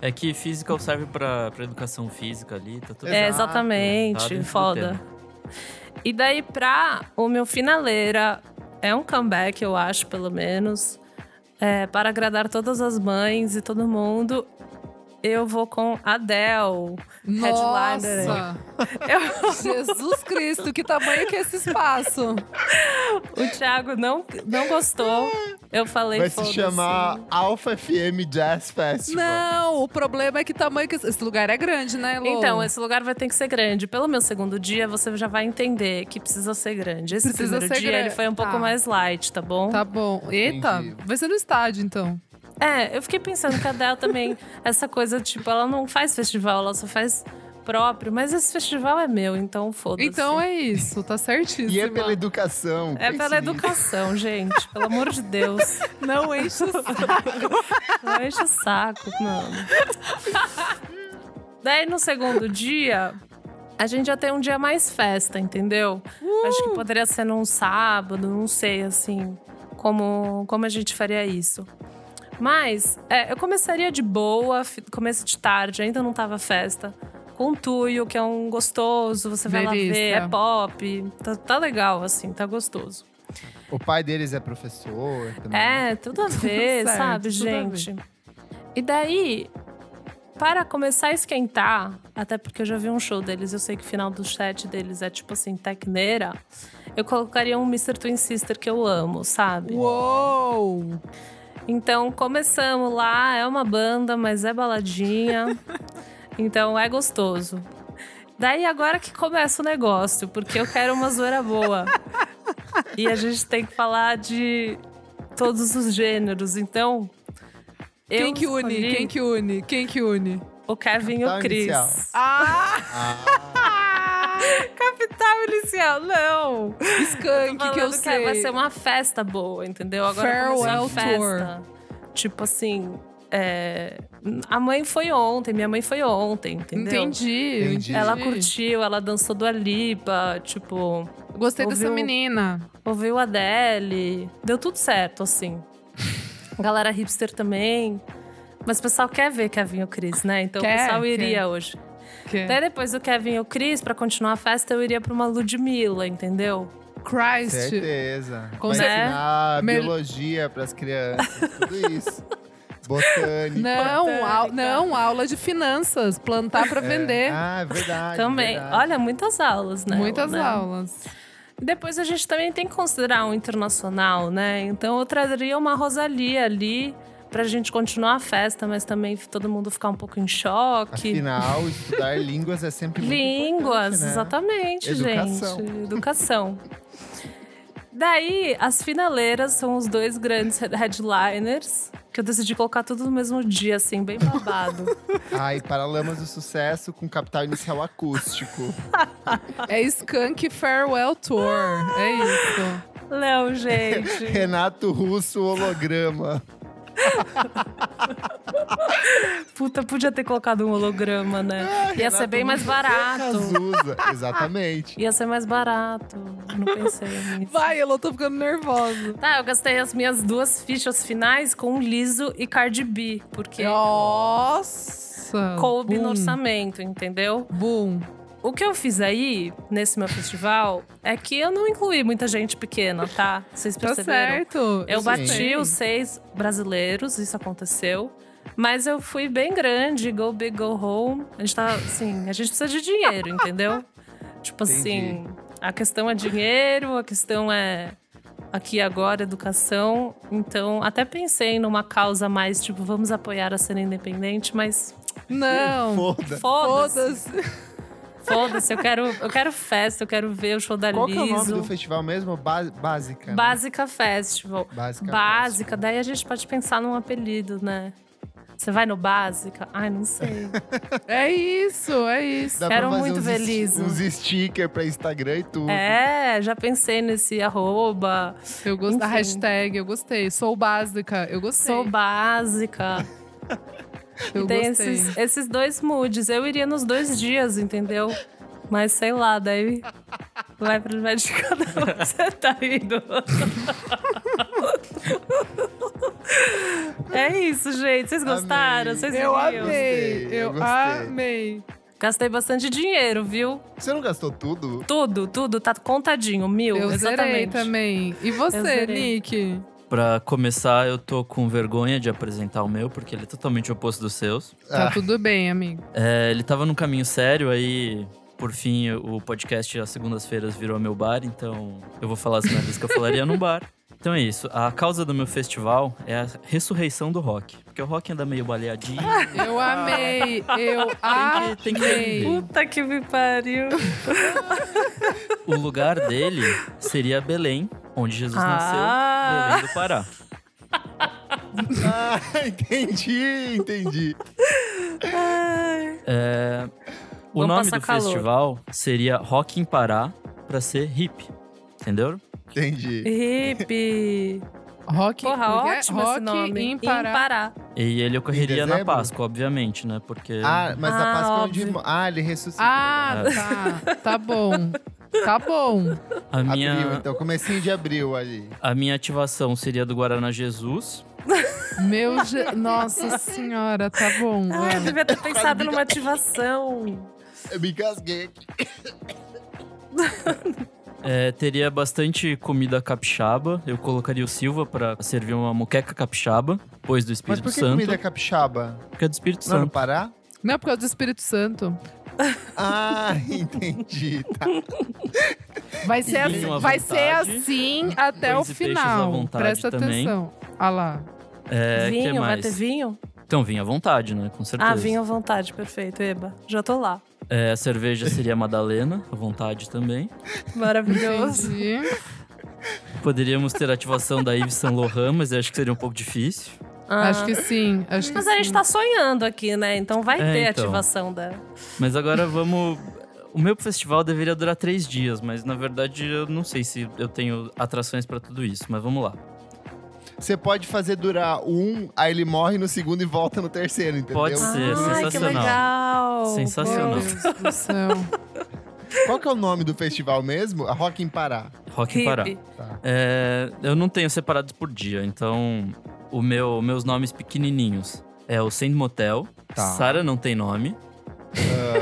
É que physical serve pra, pra educação física ali, tá tudo É. Tá exatamente. dentro do foda. E daí, pra o meu finaleira, é um comeback, eu acho, pelo menos. É, para agradar todas as mães e todo mundo, eu vou com Adele. Headliner. Nossa! Eu- Jesus Cristo, que tamanho que é esse espaço? o Thiago não, não gostou. Eu falei, Vai se chamar Alpha FM Jazz Festival. Não, o problema é que tamanho que esse lugar é grande, né, Lô? Então, esse lugar vai ter que ser grande. Pelo meu segundo dia, você já vai entender que precisa ser grande. Esse Precisa primeiro ser dia, grande. ele foi um pouco Tá. mais light, tá bom? Tá bom. Eita, Entendi. vai ser no estádio, então. É, eu fiquei pensando que a Adele também, essa coisa, tipo, ela não faz festival, ela só faz próprio. Mas esse festival é meu, então foda-se. Então é isso, tá certíssimo. E é pela educação. É pela nisso. educação, gente. Pelo amor de Deus. Não enche o saco. Não enche o saco, mano. Daí no segundo dia, a gente já tem um dia mais festa, entendeu? Acho que poderia ser num sábado, não sei, assim, como, como a gente faria isso. Mas é, eu começaria de boa, começo de tarde, ainda não tava festa. Com tuyo, que é um gostoso, você vai lá ver, Delícia. é pop. Tá, tá legal, assim, tá gostoso. O pai deles é professor também. É, tudo a ver, certo, sabe, tudo a ver. gente? E daí, para começar a esquentar, até porque eu já vi um show deles, eu sei que o final do set deles é tipo assim, tecneira. Eu colocaria um Mr. Twin Sister que eu amo, sabe? Uou! Então começamos lá, é uma banda, mas é baladinha. então é gostoso. Daí agora que começa o negócio, porque eu quero uma zoeira boa. e a gente tem que falar de todos os gêneros. Então. eu Quem que une? escolhi Quem que une? Quem que une? O Kevin e o Chris. Inicial. Ah! Ah, Capital inicial, não! Skunk, que eu que sei. vai ser uma festa boa, entendeu? Agora Farewell festa. Tipo assim, é, a mãe foi ontem, minha mãe foi ontem, entendeu? Entendi, Entendi. Ela curtiu, ela dançou do Alipa, tipo, Gostei dessa ouviu- menina. ouviu a Adele. Deu tudo certo, assim. Galera hipster também. Mas o pessoal quer ver Kevin e o Chris, né? Então Quer, o pessoal iria quer. hoje. Daí depois do Kevin e o Chris, pra continuar a festa, eu iria pra uma Ludmilla, entendeu? Christ. certeza. Com Vai certeza. ensinar Mel- biologia pras crianças, tudo isso. Botânica. Não, Botânica. não, aula de finanças. Plantar pra É. vender. Ah, é verdade. também. verdade. Olha, muitas aulas, né? Muitas né? aulas. Depois a gente também tem que considerar um internacional, né? Então eu trazeria uma Rosalia ali pra gente continuar a festa, mas também todo mundo ficar um pouco em choque. Afinal, estudar línguas é sempre muito Línguas, importante, né? exatamente, Educação. gente. Educação. Daí, as finaleiras são os dois grandes headliners, que eu decidi colocar tudo no mesmo dia, assim, bem babado. Ai, Paralamas do Sucesso com capital inicial acústico. É Skunk Farewell Tour. É isso. Léo, gente. Renato Russo holograma. Puta, podia ter colocado um holograma, né? Ia ser bem mais barato. Cazuza, exatamente. Ia ser mais barato. Não pensei nisso. Vai, eu tô ficando nervosa. Tá, eu gastei as minhas duas fichas finais com Liso e Cardi B, porque Nossa! coube Boom. no orçamento, entendeu? Boom. O que eu fiz aí, nesse meu festival, é que eu não incluí muita gente pequena, tá? Vocês Tá perceberam? certo. Eu Sim. bati os seis brasileiros, isso aconteceu. Mas eu fui bem grande, go big, go home. A gente tá, assim, a gente precisa de dinheiro, entendeu? Tipo assim, a questão é dinheiro, a questão é aqui e agora, educação. Então, até pensei numa causa mais, tipo, vamos apoiar a cena independente, mas Não. Foda. foda-se. Foda-se. Foda-se, eu quero, eu quero festa, eu quero ver o show da Qual que é o nome do Liso. festival mesmo? Ba- Básica. né? Básica Festival. Básica. Básica, daí a gente pode pensar num apelido, né? Você vai no Básica? Ai, não sei. É isso, é isso. Dá Quero pra fazer muito uns, liso. uns stickers pra Instagram e tudo. é, já pensei nesse arroba. Eu gosto da Enfim. hashtag, eu gostei. Sou básica, eu gostei. Sou básica. eu Tem gostei. esses, esses dois moods. Eu iria nos dois dias, entendeu? Mas sei lá, daí vai pro vai de cada um. Você tá indo. É isso, gente. Vocês gostaram? Vocês Eu iriam? amei, Gostei, eu eu gostei. amei. Gastei bastante dinheiro, viu? Você não gastou tudo? Tudo, tudo, tá contadinho, mil, Eu zerei exatamente. também. E Eu você. Nick? Pra começar, eu tô com vergonha de apresentar o meu, porque ele é totalmente oposto dos seus. Tá Ah. tudo bem, amigo. É, ele tava num caminho sério, aí, por fim, o podcast às segundas-feiras virou meu bar, então eu vou falar as merdas que eu falaria num bar. Então é isso. A causa do meu festival é a ressurreição do rock. Porque o rock anda meio baleadinho. Eu amei, eu Tem que- tem que amei. Puta que me pariu. o lugar dele seria Belém, onde Jesus Ah. nasceu, Belém do Pará. Ah, entendi, entendi. É, o Vamos nome do calor. festival seria Rock em Pará, pra ser hip. Entendeu? Entendi. Hip. Rock, Porra, é? ótimo Rock esse nome. em Pará. Pará. E ele ocorreria na? Páscoa, obviamente, né? Porque. Ah, mas a Ah, Páscoa é onde... Ah, ele ressuscitou. Ah, É. tá. Tá bom. Tá bom. a, minha, Abril, então, comecinho de abril ali. a minha ativação seria do Guaraná Jesus. Meu. Je... Nossa senhora, tá bom. Ah, eu devia ter pensado numa ativação. Eu me engasguei aqui. É, teria bastante comida capixaba. Eu colocaria o Silva pra servir uma moqueca capixaba, depois do Mas Espírito por que Santo. comida capixaba? Porque é do Espírito Não, no Santo. Pará? Não é por causa do Espírito Santo. Ah, entendi. Tá. Vai ser, assim, vai ser assim até o final. Presta também. atenção. Ah lá. É, que vinho, vai ter vinho? Então, vinho à vontade, né? Com certeza. Ah, vinho à vontade, perfeito, Eba. Já tô lá. É, a cerveja seria Madalena, à vontade também. Maravilhoso. Entendi. Poderíamos ter a ativação da Yves Saint Laurent, mas eu acho que seria um pouco difícil. Ah. Acho que sim. Acho que Mas a gente sim. tá sonhando aqui, né? Então vai É, ter então. ativação da. Mas agora vamos. O meu festival deveria durar três dias, mas na verdade eu não sei se eu tenho atrações pra tudo isso. Mas vamos lá. Você pode fazer durar um, aí ele morre no segundo e volta no terceiro, entendeu? Pode ser. Ai, que sensacional. legal. Sensacional. Meu Deus do céu. Qual que é o nome do festival mesmo? A Rock em Pará. Rock em Pará. Hippie. É, eu não tenho separados por dia, então o meu, meus nomes pequenininhos é o Saint Motel, Tá. Sara não tem nome,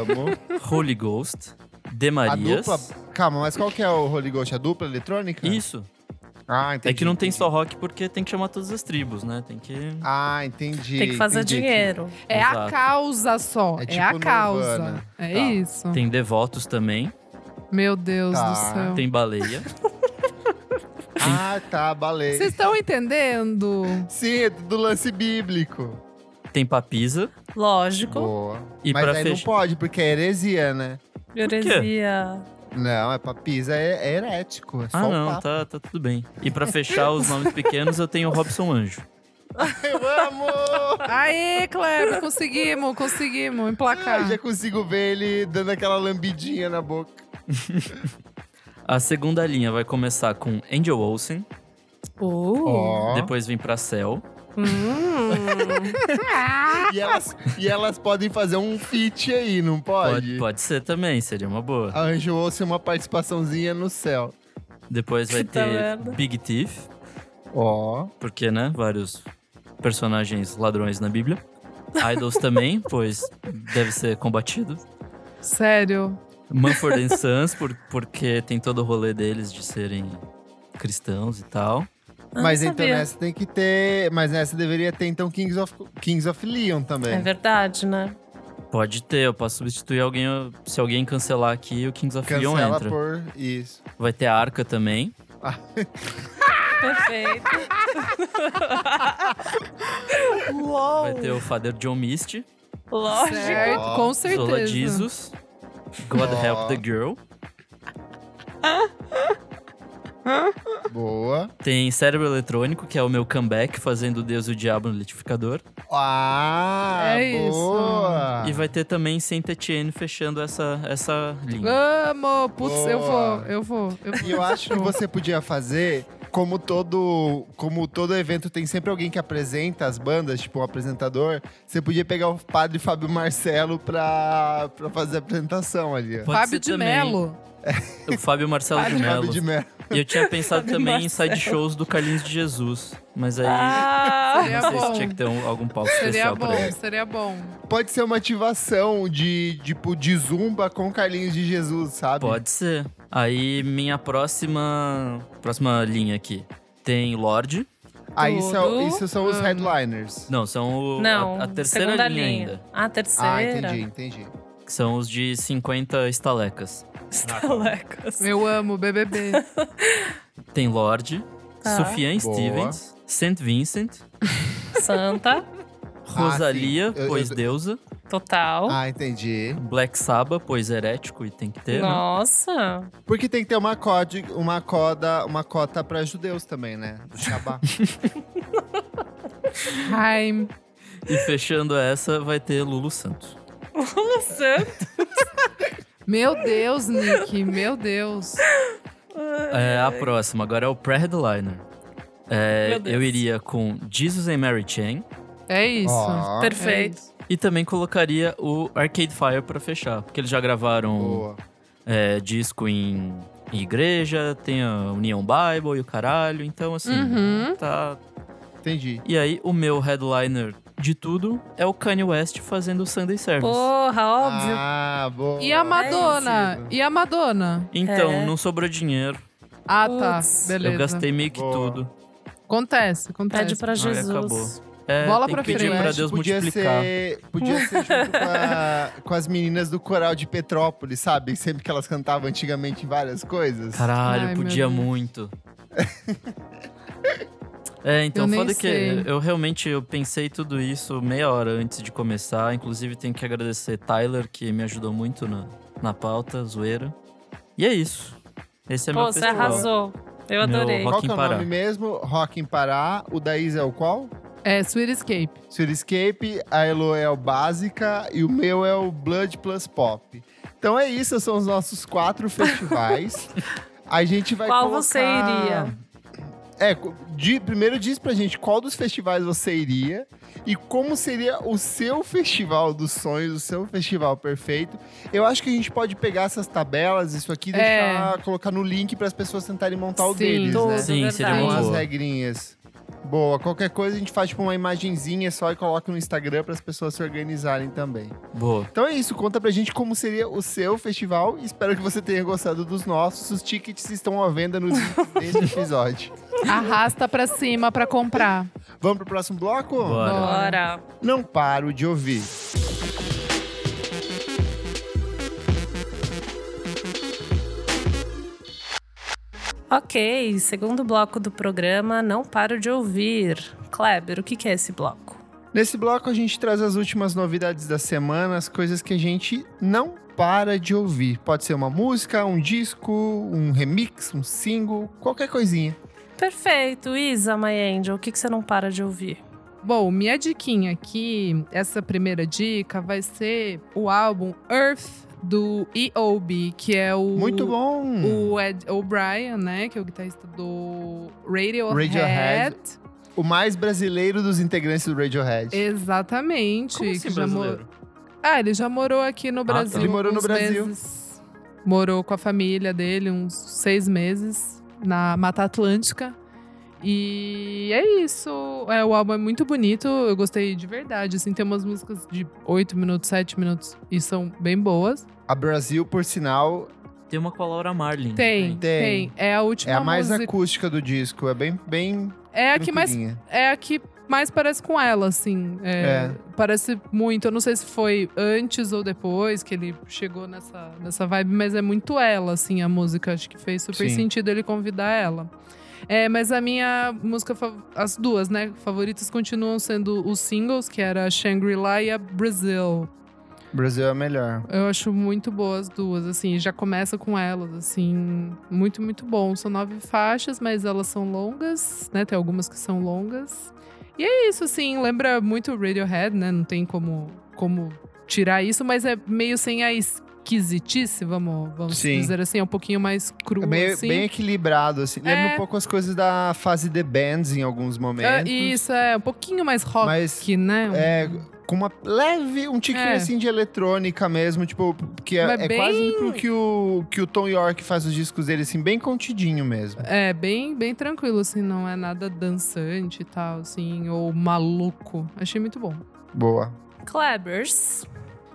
Amo. Holy Ghost, De A Marias. dupla... Calma, mas qual que é o Holy Ghost? A dupla eletrônica? Isso. Ah, entendi. É que não tem só rock porque tem que chamar todas as tribos, né? Tem que. Ah, entendi. Tem que fazer entendi. dinheiro. É a Exato. causa só. É É, tipo a causa. Nirvana. É Tá. isso. Tem devotos também. Meu Deus Tá. do céu. Tem baleia. Ah, tá, baleia. Vocês estão entendendo? Sim, é do lance bíblico. tem papisa. Lógico. Boa. E Mas pra aí não fechar- pode, porque é heresia, né? Heresia. Não, é papisa, é, é herético. É Ah, não, tá, tá tudo bem. E pra fechar os nomes pequenos, eu tenho o Robson Anjo. Eu amo! Aê, Kleber, conseguimos, conseguimos emplacar. Ah, já consigo ver ele dando aquela lambidinha na boca. A segunda linha vai começar com Angel Olsen, Uh. Depois vem pra Cell. Hum. E, elas, e elas podem fazer um feat aí, não pode? Pode, pode ser também, seria uma boa. A Anjo Olsen uma participaçãozinha no céu. Depois vai Puta ter merda. Big Thief, Ó. porque, né, vários personagens ladrões na Bíblia. Idols também, pois deve ser combatido. Sério. Mumford and Sons, por, porque tem todo o rolê deles de serem cristãos e tal. Ah, Mas então sabia. nessa tem que ter. Mas nessa deveria ter então Kings of, Kings of Leon também. É verdade, né? Pode ter, eu posso substituir alguém. Se alguém cancelar aqui, o Kings of Leon Cancela entra. por isso. Vai ter a Arca também. Perfeito. Uou. Vai ter o Father John Misty. Lógico. Certo, com Zola certeza. Jesus. God Ó. Help the Girl. Boa. Tem Cérebro Eletrônico, que é o meu comeback, fazendo Deus e o Diabo no Litificador. Ah, É isso. boa. E vai ter também Saint Etienne fechando essa, essa linha. Amo! Putz, eu Boa. vou, eu vou. Eu E eu acho que você podia fazer, como todo, como todo evento tem sempre alguém que apresenta as bandas, tipo um apresentador, você podia pegar o padre Fábio Marcelo pra, pra fazer a apresentação ali. Pode Fábio de também. Mello. O Fábio Marcelo de Fábio Mello. Fábio de Mello. E eu tinha pensado Fábio também em Marcelo. side shows do Carlinhos de Jesus. Mas aí Ah, Seria não sei bom. se tinha que ter um- algum palco Seria especial bom, pra ele. seria bom. Pode ser uma ativação de, tipo, de zumba com Carlinhos de Jesus, sabe? Pode ser. Aí minha próxima próxima linha aqui tem Lorde. Ah, isso, é, isso são os headliners. Não, são o, não. a, a terceira segunda linha, linha. ainda. Ah, terceira. Ah, entendi, entendi. Que são os de 50 estalecas. Estalecas. Eu amo BBB. Tem Lorde, Tá. Sufjan Boa. Stevens, St. Vincent, Santa. Rosalia, sim. Eu- pois eu- deusa, Total. Ah, entendi. Black Sabbath, pois herético e tem que ter, né? Nossa. Porque tem que ter uma, code, uma, coda, uma cota pra judeus também, né? Do Shabá. Ai, E fechando essa, vai ter Lulu Santos. Santa. meu Deus, Nick, meu Deus. É, a próxima, agora é o pré-headliner. É, eu iria com Jesus and Mary Chain, É isso. Ó, Perfeito. É isso. E também colocaria o Arcade Fire pra fechar, porque eles já gravaram é, disco em, em igreja, tem a União Bible e o caralho, então assim, Uhum. tá. Entendi. E aí, o meu headliner de tudo é o Kanye West fazendo o Sunday Service. Porra, óbvio. Ah, boa. E a Madonna? isso. E a Madonna? Então, É. não sobrou dinheiro. Ah, tá. Putz. Beleza. Eu gastei meio que Boa. tudo. Acontece, acontece. Pede pra Aí Jesus. acabou. É, Bola tem pra que pedir frente. pra Deus podia multiplicar. Ser, podia ser junto com, a- com as meninas do coral de Petrópolis, sabe? Sempre que elas cantavam antigamente várias coisas. Caralho, Ai, podia meu muito. É, então, Eu foda que eu realmente eu pensei tudo isso meia hora antes de começar. Inclusive, tenho que agradecer Tyler, que me ajudou muito na, na pauta, zoeira. E é isso. Esse é Pô, meu você festival. arrasou. Eu Meu adorei. rock Qual que é em o Pará. nome mesmo? Rock em Pará. O da Isa é o qual? É, Sweet Escape. Escape, a Elo é o Básica e o meu é o Blood Plus Pop. Então é isso, são os nossos quatro festivais. A gente vai Qual colocar... você iria? É, di- primeiro diz pra gente qual dos festivais você iria e como seria o seu festival dos sonhos, o seu festival perfeito. Eu acho que a gente pode pegar essas tabelas, isso aqui, e É. deixar, colocar no link para as pessoas tentarem montar o Sim, deles, Tudo, né? Sim, seria Com as regrinhas. Boa, qualquer coisa a gente faz tipo uma imagenzinha só e coloca no Instagram para as pessoas se organizarem também. Boa. Então é isso, conta pra gente como seria o seu festival. Espero que você tenha gostado dos nossos. Os tickets estão à venda no desse episódio. Arrasta pra cima pra comprar. Vamos pro próximo bloco? Bora. Bora. Não paro de ouvir. Ok, segundo bloco do programa, não paro de ouvir. Kleber, o que é esse bloco? Nesse bloco a gente traz as últimas novidades da semana, as coisas que a gente não para de ouvir. Pode ser uma música, um disco, um remix, um single, qualquer coisinha. Perfeito. Isa, My Angel, o que que você não para de ouvir? Bom, minha diquinha aqui, essa primeira dica vai ser o álbum Earth do EOB, que é o Muito bom. o Ed O'Brien, né, que é o guitarrista do Radiohead. Radiohead. O mais brasileiro dos integrantes do Radiohead. Exatamente. Como assim, que já mo- brasileiro? Ah, ele já morou aqui no Brasil. tá. Ele morou no Brasil. meses. Morou com a família dele uns seis meses na Mata Atlântica. E é isso. É, o álbum é muito bonito. Eu gostei de verdade. Assim, tem umas músicas de 8 minutos, 7 minutos e são bem boas. A Brasil, por sinal, Tem uma com a Laura Marlin. Tem, Tem. tem. É a última é a mais música. acústica do disco. É bem, bem É a que mais é a que mais parece com ela, assim. É, É. Parece muito. Eu não sei se foi antes ou depois que ele chegou nessa, nessa vibe, mas é muito ela, assim, a música. Acho que fez super Sim. sentido ele convidar ela. É, mas a minha música, as duas, né, favoritas continuam sendo os singles, que era a Shangri-La e a Brazil. Brasil é melhor. Eu acho muito boas as duas, assim, já começa com elas, assim, muito, muito bom. São nove faixas, mas elas são longas, né? Tem algumas que são longas. E é isso, assim, lembra muito Radiohead, né? Não tem como, como tirar isso, mas é meio sem a esquisitice, vamos, vamos Sim. dizer assim, é um pouquinho mais cru, É bem, assim. bem equilibrado, assim. Lembra É. um pouco as coisas da fase The Bands em alguns É, momentos. isso, é um pouquinho mais rock, Mas né? é com uma leve, um tiquinho É. assim de eletrônica mesmo, tipo, que é, é bem- quase pro que o, que o Tom York faz os discos dele, assim, bem contidinho mesmo. É, bem, bem tranquilo, assim, não é nada dançante e tal, assim, ou maluco. Achei muito bom. Boa. Klebers.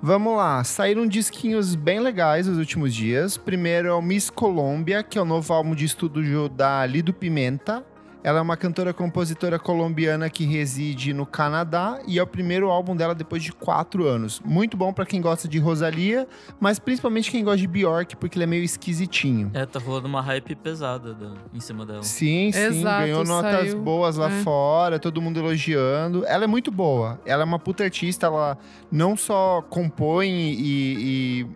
Vamos lá, saíram disquinhos bem legais nos últimos dias. Primeiro é o Miss Colômbia, que é o novo álbum de estúdio da Lido Pimenta. Ela é uma cantora compositora colombiana que reside no Canadá e é o primeiro álbum dela depois de quatro anos. Muito bom pra quem gosta de Rosalia, mas principalmente quem gosta de Bjork, porque ele é meio esquisitinho. É, tá rolando uma hype pesada da- em cima dela. Sim, sim, Exato, ganhou notas saiu, boas lá é. fora, todo mundo elogiando. Ela é muito boa, ela é uma puta artista, ela não só compõe e, e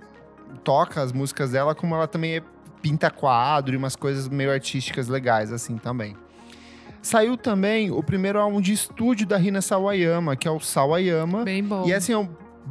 toca as músicas dela, como ela também é- pinta quadro e umas coisas meio artísticas legais, assim, também. Saiu também o primeiro álbum de estúdio da Rina Sawayama, que é o Sawayama. Bem bom. E assim, é um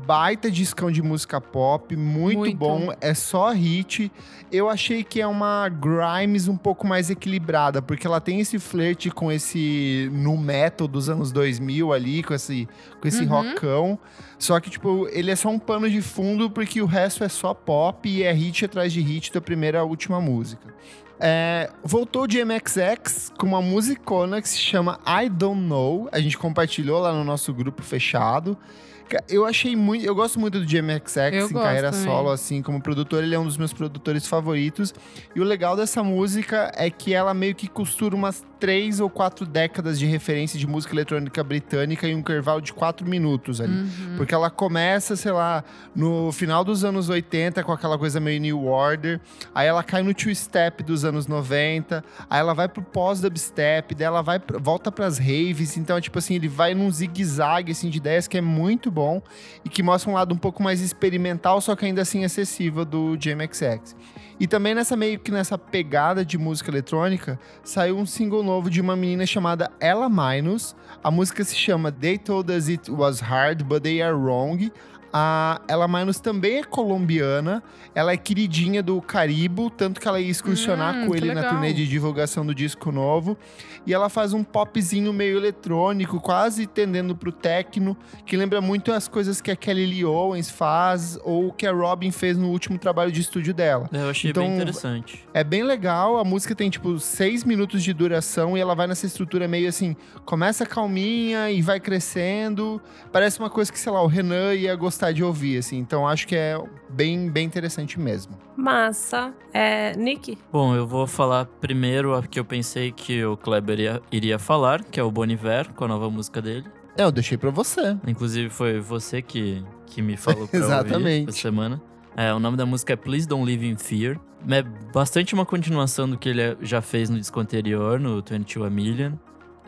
baita discão de música pop, muito, Muito. bom, é só hit. Eu achei que é uma Grimes um pouco mais equilibrada, porque ela tem esse flerte com esse nu metal dos anos 2000 ali, com esse, com esse Uhum. rockão. Só que, tipo, ele é só um pano de fundo, porque o resto é só pop e é hit atrás de hit da primeira à última música. É, voltou de MXX com uma musicona que se chama I Don't Know. A gente compartilhou lá no nosso grupo fechado. Eu achei muito. Eu gosto muito do GMXX Eu em carreira também. solo, assim, como produtor, ele é um dos meus produtores favoritos. E o legal dessa música é que ela meio que costura umas três ou quatro décadas de referência de música eletrônica britânica em um intervalo de quatro minutos ali. Uhum. Porque ela começa, sei lá, no final dos anos 80 com aquela coisa meio New Order, aí ela cai no two-step dos anos 90, aí ela vai pro pós-dubstep, daí ela vai, volta pras raves, então, tipo assim, ele vai num zigue-zague, assim, de ideias que é muito bom e que mostra um lado um pouco mais experimental, só que ainda assim acessível do JMXX. E também nessa meio que nessa pegada de música eletrônica, saiu um single novo de uma menina chamada Ella Minus. A música se chama They Told Us It Was Hard, But They Are Wrong. A Ella Minus também é colombiana. Ela é queridinha do Caribo, tanto que ela ia excursionar Hum, com ele na legal. turnê de divulgação do disco novo. E ela faz um popzinho meio eletrônico, quase tendendo pro techno, que lembra muito as coisas que a Kelly Lee Owens faz ou que a Robin fez no último trabalho de estúdio dela. Eu achei Então, bem interessante. É bem legal, a música tem tipo seis minutos de duração e ela vai nessa estrutura meio assim, começa calminha e vai crescendo. Parece uma coisa que, sei lá, o Renan ia gostar de ouvir, assim. Então acho que é bem, bem interessante mesmo. Massa. É, Nick? Bom, eu vou falar primeiro a que eu pensei que o Kleber ia- iria falar, que é o Bon Iver, com a nova música dele. É, eu deixei pra você. Inclusive foi você que, que me falou pra Exatamente. ouvir essa semana. É, o nome da música é Please Don't Live in Fear. É bastante uma continuação do que ele já fez no disco anterior, no 22 A Million.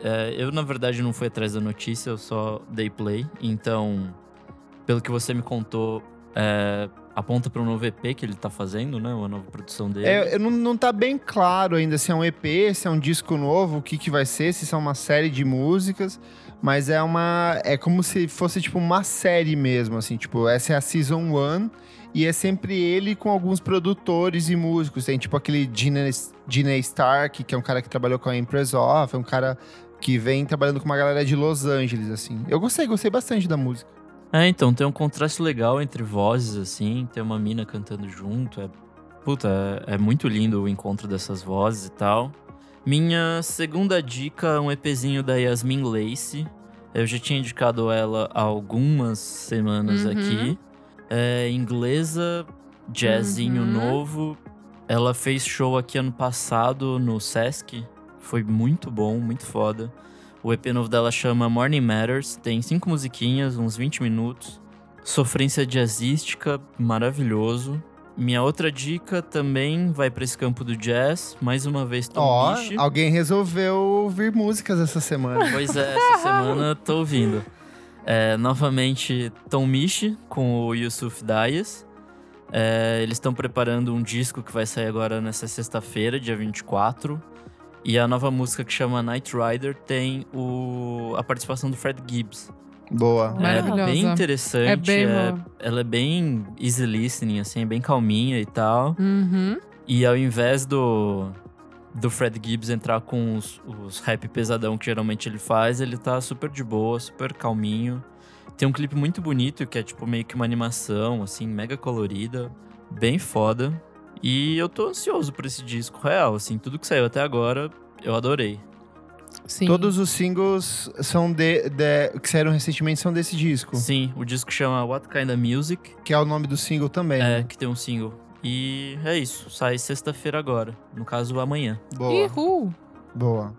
É, eu, na verdade, não fui atrás da notícia, eu só dei play. Então, pelo que você me contou, é, aponta para um novo EP que ele tá fazendo, né? Uma nova produção dele. É, não, não tá bem claro ainda se é um EP, se é um disco novo, o que, que vai ser, se são uma série de músicas. Mas é uma. É como se fosse tipo uma série mesmo, assim. Tipo, essa é a Season 1 e é sempre ele com alguns produtores e músicos. Tem tipo aquele Gina Stark, que é um cara que trabalhou com a Empress Off, é um cara que vem trabalhando com uma galera de Los Angeles, assim. Eu gostei, gostei bastante da música. É, então, tem um contraste legal entre vozes, assim, tem uma mina cantando junto. É, puta, é, é muito lindo o encontro dessas vozes e tal. Minha segunda dica é um EPzinho da Yasmin Lace. Eu já tinha indicado ela há algumas semanas Uhum. aqui. É inglesa, jazzinho Uhum. novo. Ela fez show aqui ano passado no Sesc. Foi muito bom, muito foda. O EP novo dela chama Morning Matters, tem cinco musiquinhas, uns 20 minutos. Sofrência jazzística, maravilhoso. Minha outra dica também vai pra esse campo do jazz, mais uma vez Tom Ó, alguém resolveu ouvir músicas essa semana. Pois é, essa semana tô ouvindo. É, novamente, Tom Misch com o Yusuf Dayas. É, eles estão preparando um disco que vai sair agora nessa sexta-feira, dia 24. E a nova música que chama Night Rider tem o, a participação do Fred Gibbs. Boa. É Maravilhosa. bem interessante. É bem é- ela é bem easy listening, assim, bem calminha e tal. Uhum. E ao invés do, do Fred Gibbs entrar com os, os rap pesadão que geralmente ele faz, ele tá super de boa, super calminho. Tem um clipe muito bonito, que é tipo meio que uma animação, assim, mega colorida, bem foda. E eu tô ansioso por esse disco real, assim, tudo que saiu até agora, eu adorei. Sim. Todos os singles são de, de- que saíram recentemente são desse disco, Sim, o disco chama What Kind of Music, que é o nome do single também. é, né? que tem um single. E é isso, sai sexta-feira agora, no caso amanhã. Boa, Ihu. boa.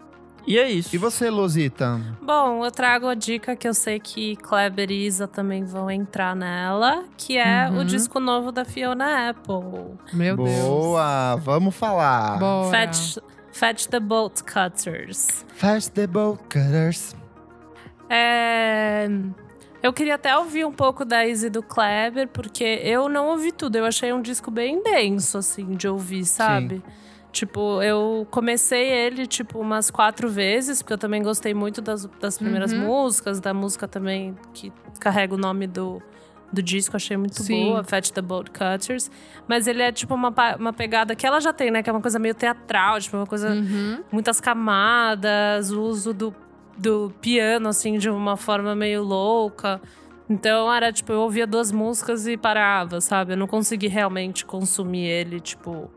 E é isso. E você, Losita? Bom, eu trago a dica que eu sei que Kleber e Isa também vão entrar nela, que é Uhum. o disco novo da Fiona Apple. Meu Deus. boa, vamos falar. Bora. Fetch, Fetch the Bolt Cutters. Fast the Boat Cutters. É... Eu queria até ouvir um pouco da Izzy do Kleber, porque eu não ouvi tudo. Eu achei um disco bem denso, assim, de ouvir, sabe? Tipo, eu comecei ele, tipo, umas quatro vezes, porque eu também gostei muito das, das primeiras Uhum. músicas, da música também que carrega o nome do, do disco, achei muito Sim. boa, Fat the Bolt Cutters. Mas ele é tipo uma, uma pegada que ela já tem, né? Que é uma coisa meio teatral, tipo, uma coisa. Uhum. Muitas camadas, o uso do, do piano, assim, de uma forma meio louca. Então era tipo, eu ouvia duas músicas e parava, sabe? Eu não consegui realmente consumir ele, tipo,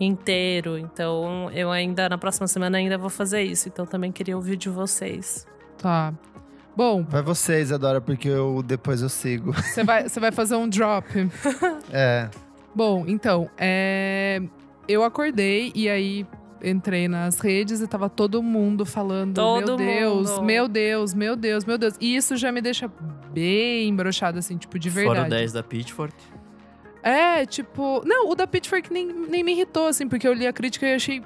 inteiro. Então eu ainda, na próxima semana, ainda vou fazer isso. Então também queria ouvir de vocês. Tá. Bom, Vai vocês, Adora, porque eu depois eu sigo. você vai, você vai fazer um drop. É. Bom, então, é, eu acordei e aí entrei nas redes e tava todo mundo falando: Todo Meu Deus, mundo. meu Deus, meu Deus, meu Deus. E isso já me deixa bem embroxada, assim, tipo, de verdade. Fora o 10 da Pitchfork. É, tipo. Não, o da Pitchfork nem, nem me irritou, assim, porque eu li a crítica e achei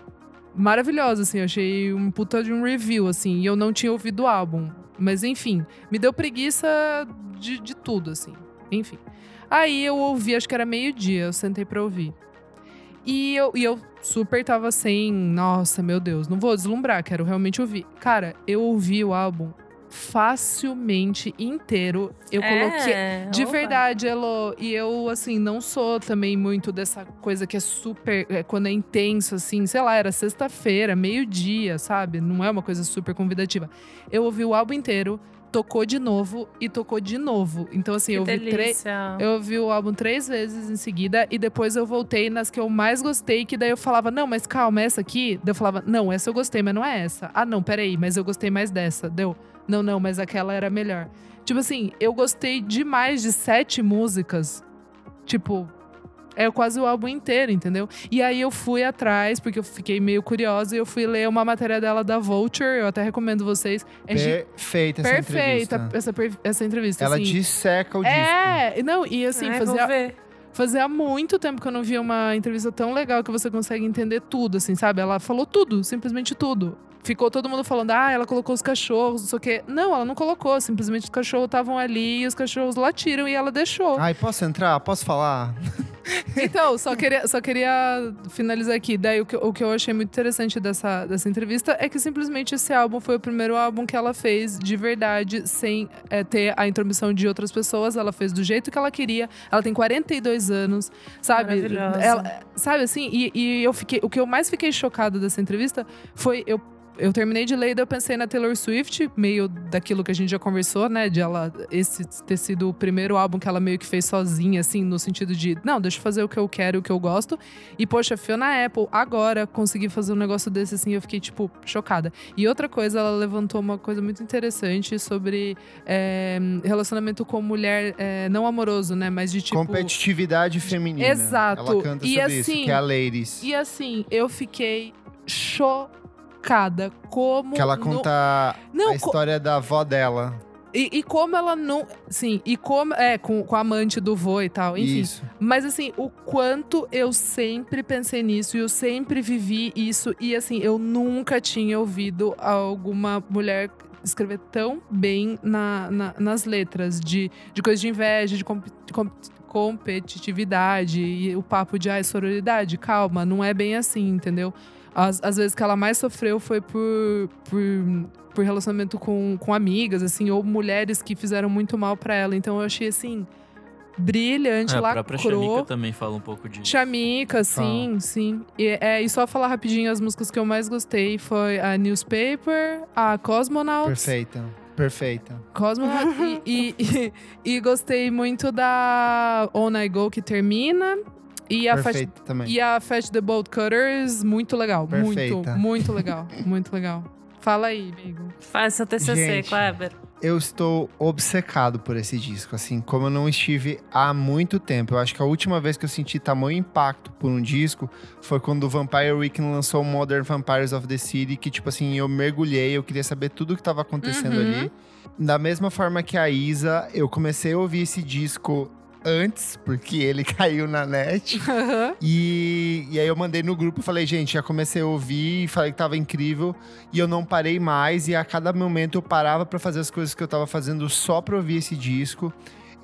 maravilhosa, assim. Achei um puta de um review, assim. E eu não tinha ouvido o álbum. Mas enfim, me deu preguiça de, de tudo, assim. Enfim. Aí eu ouvi, acho que era meio-dia, eu sentei pra ouvir. E eu, e eu super tava sem. Nossa, meu Deus, não vou deslumbrar, quero realmente ouvir. Cara, eu ouvi o álbum facilmente inteiro. Eu coloquei. É, De opa. verdade, Elo. E eu, assim, não sou também muito dessa coisa que é super. é, quando é intenso, assim, sei lá, era sexta-feira, meio-dia, sabe? Não é uma coisa super convidativa. Eu ouvi o álbum inteiro, tocou de novo e tocou de novo. Então, assim, Que eu ouvi delícia. Eu ouvi o álbum três vezes em seguida e depois eu voltei nas que eu mais gostei, que daí eu falava, não, mas calma, essa aqui. Daí eu falava, não, essa eu gostei, mas não é essa. Ah, não, peraí, mas eu gostei mais dessa. Deu, não, não, mas aquela era melhor. Tipo assim, eu gostei demais de sete músicas. Tipo, é quase o álbum inteiro, entendeu? E aí eu fui atrás, porque eu fiquei meio curiosa, e eu fui ler uma matéria dela da Vulture, eu até recomendo vocês. É Perfeita essa perfeita entrevista. essa, per- essa entrevista. Ela assim. disseca o disco. É, não, e assim, Ai, fazia, ver. fazia muito tempo que eu não via uma entrevista tão legal que você consegue entender tudo, assim, sabe? Ela falou tudo, simplesmente tudo. Ficou todo mundo falando, ah, ela colocou os cachorros, não sei o quê. Não, ela não colocou, simplesmente os cachorros estavam ali e os cachorros latiram e ela deixou. Ai, posso entrar? Posso falar? Então, só queria, só queria finalizar aqui. Daí, o que, o que eu achei muito interessante dessa, dessa entrevista é que simplesmente esse álbum foi o primeiro álbum que ela fez de verdade, sem é, ter a intromissão de outras pessoas. Ela fez do jeito que ela queria. Ela tem 42 anos, sabe? Ela, sabe assim? E, e eu fiquei. O que eu mais fiquei chocada dessa entrevista foi. Eu, eu terminei de ler e eu pensei na Taylor Swift, meio daquilo que a gente já conversou, né? De ela esse ter sido o primeiro álbum que ela meio que fez sozinha, assim, no sentido de, não, deixa eu fazer o que eu quero, o que eu gosto. E, poxa, Fiona Apple, agora consegui fazer um negócio desse, assim, eu fiquei, tipo, chocada. E outra coisa, ela levantou uma coisa muito interessante sobre é, relacionamento com mulher é, não amoroso, né? Mas de tipo. Competitividade feminina. Exato. Ela canta E sobre isso, assim, que é a Ladies. E assim, eu fiquei chocada. Como. Que ela no- conta Não, a co- história da avó dela. E, e como ela não. Sim, e como. É, com, com a amante do vô e tal, enfim. Isso. Mas assim, o quanto eu sempre pensei nisso e eu sempre vivi isso. E assim, eu nunca tinha ouvido alguma mulher escrever tão bem na, na- nas letras de, de coisa de inveja, de, comp- de com- competitividade e o papo de ai, sororidade. Calma, não é bem assim, entendeu? As, as vezes que ela mais sofreu foi por, por, por relacionamento com, com amigas, assim, ou mulheres que fizeram muito mal pra ela. Então eu achei assim. Brilhante, É, a própria lacrou. Xanica também fala um pouco disso. Chamica, sim, sim. E, é, e só falar rapidinho, as músicas que eu mais gostei foi a Newspaper, a Cosmonauts. Perfeita. Perfeita. Cosmonaut e, e, e, e gostei muito da On I Go, que termina. E a, Fat, Perfeita também. e a Fetch the Bolt Cutters, muito legal. Perfeita. Muito, muito legal. muito legal. Fala aí, amigo. Faz seu TCC, Gente. Kleber. Eu estou obcecado por esse disco, assim, como eu não estive há muito tempo. Eu acho que a última vez que eu senti tamanho impacto por um disco foi quando o Vampire Weekend lançou o Modern Vampires of the City, que, tipo assim, eu mergulhei, eu queria saber tudo o que estava acontecendo Uhum. ali. Da mesma forma que a Isa, eu comecei a ouvir esse disco antes, porque ele caiu na net. E, e aí eu mandei no grupo e falei, gente, já comecei a ouvir, falei que tava incrível. E eu não parei mais. E a cada momento eu parava pra fazer as coisas que eu tava fazendo só pra ouvir esse disco.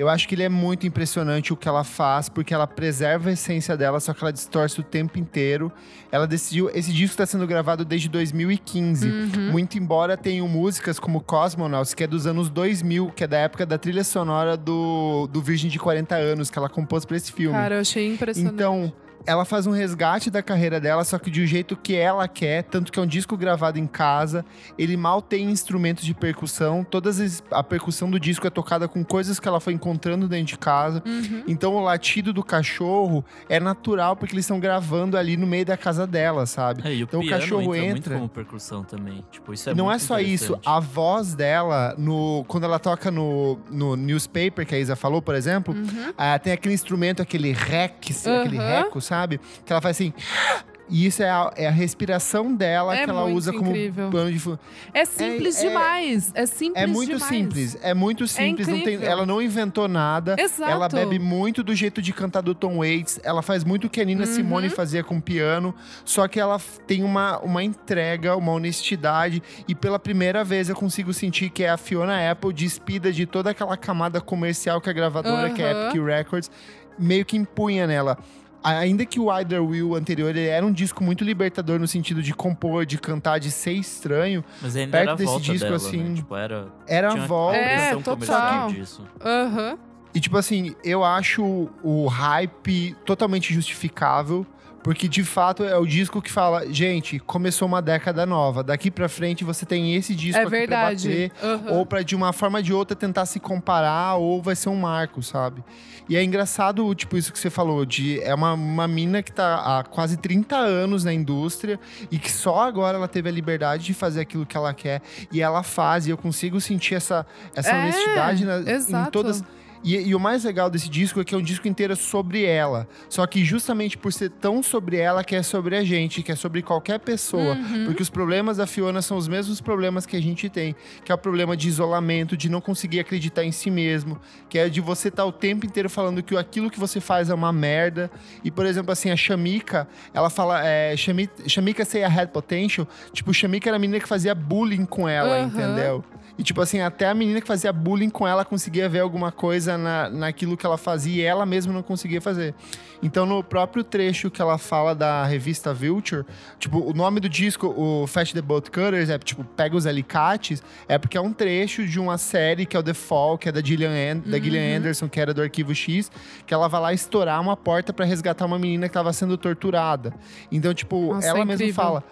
Eu acho que ele é muito impressionante o que ela faz, porque ela preserva a essência dela, só que ela distorce o tempo inteiro. Ela decidiu. Esse disco está sendo gravado desde 2015. Uhum. Muito embora tenham músicas como Cosmonauts, que é dos anos 2000, que é da época da trilha sonora do, do Virgem de 40 anos, que ela compôs para esse filme. Cara, eu achei impressionante. Então, ela faz um resgate da carreira dela, só que de um jeito que ela quer, tanto que é um disco gravado em casa. Ele mal tem instrumentos de percussão, todas as, a percussão do disco é tocada com coisas que ela foi encontrando dentro de casa. Uhum. Então o latido do cachorro é natural porque eles estão gravando ali no meio da casa dela, sabe? É, e o Então o piano cachorro entra, muito entra. como percussão também. Tipo, isso é não muito é só isso, a voz dela, no, quando ela toca no, no newspaper, que a Isa falou, por exemplo, Uhum. ah, tem aquele instrumento, aquele rec, aquele Aham. reco, sabe? Que ela faz assim. E isso é a, é a respiração dela É que ela usa como incrível. plano de fundo. É simples é- demais. É simples É muito demais. simples, é muito simples. não tem, ela não inventou nada. Exato. Ela bebe muito do jeito de cantar do Tom Waits. Ela faz muito o que a Nina Uhum. Simone fazia com piano. Só que ela tem uma, uma entrega, uma honestidade. E pela primeira vez eu consigo sentir que é a Fiona Apple despida de toda aquela camada comercial que a gravadora, que é a. Epic Records, meio que empunha nela. Ainda que o Either Will anterior ele era um disco muito libertador no sentido de compor, de cantar, de ser estranho, Mas ainda perto era a desse volta disco, dela, assim, né? Tipo, era... era a volta. É, total. disso. Aham. E tipo assim, eu acho o hype totalmente justificável, porque de fato é o disco que fala, gente, começou uma década nova, daqui pra frente você tem esse disco É aqui verdade. pra bater, Aham. ou pra de uma forma ou de outra tentar se comparar, ou vai ser um marco, sabe? E é engraçado, tipo, isso que você falou, de é uma, uma mina que tá há quase 30 anos na indústria e que só agora ela teve a liberdade de fazer aquilo que ela quer e ela faz, e eu consigo sentir essa, essa É, honestidade na- em todas. E, e o mais legal desse disco é que é um disco inteiro sobre ela. Só que justamente por ser tão sobre ela, que é sobre a gente, que é sobre qualquer pessoa. Uhum. Porque os problemas da Fiona são os mesmos problemas que a gente tem. Que é o problema de isolamento, de não conseguir acreditar em si mesmo. Que é de você estar o tempo inteiro falando que aquilo que você faz é uma merda. E, por exemplo, assim, a Shamika, ela fala... É, Shami- Shamika say I had potential. Tipo, Shamika era a menina que fazia bullying com ela, Aham. entendeu? E, tipo assim, até a menina que fazia bullying com ela conseguia ver alguma coisa na, naquilo que ela fazia e ela mesma não conseguia fazer. Então, no próprio trecho que ela fala da revista Vulture, tipo, o nome do disco, o Fast the Boat Cutters, é tipo, pega os alicates, é porque é um trecho de uma série que é o The Fall, que é da Gillian, An- da Gillian Anderson, que era do Arquivo X, que ela vai lá estourar uma porta pra resgatar uma menina que tava sendo torturada. Então, tipo, Nossa, ela é mesma fala.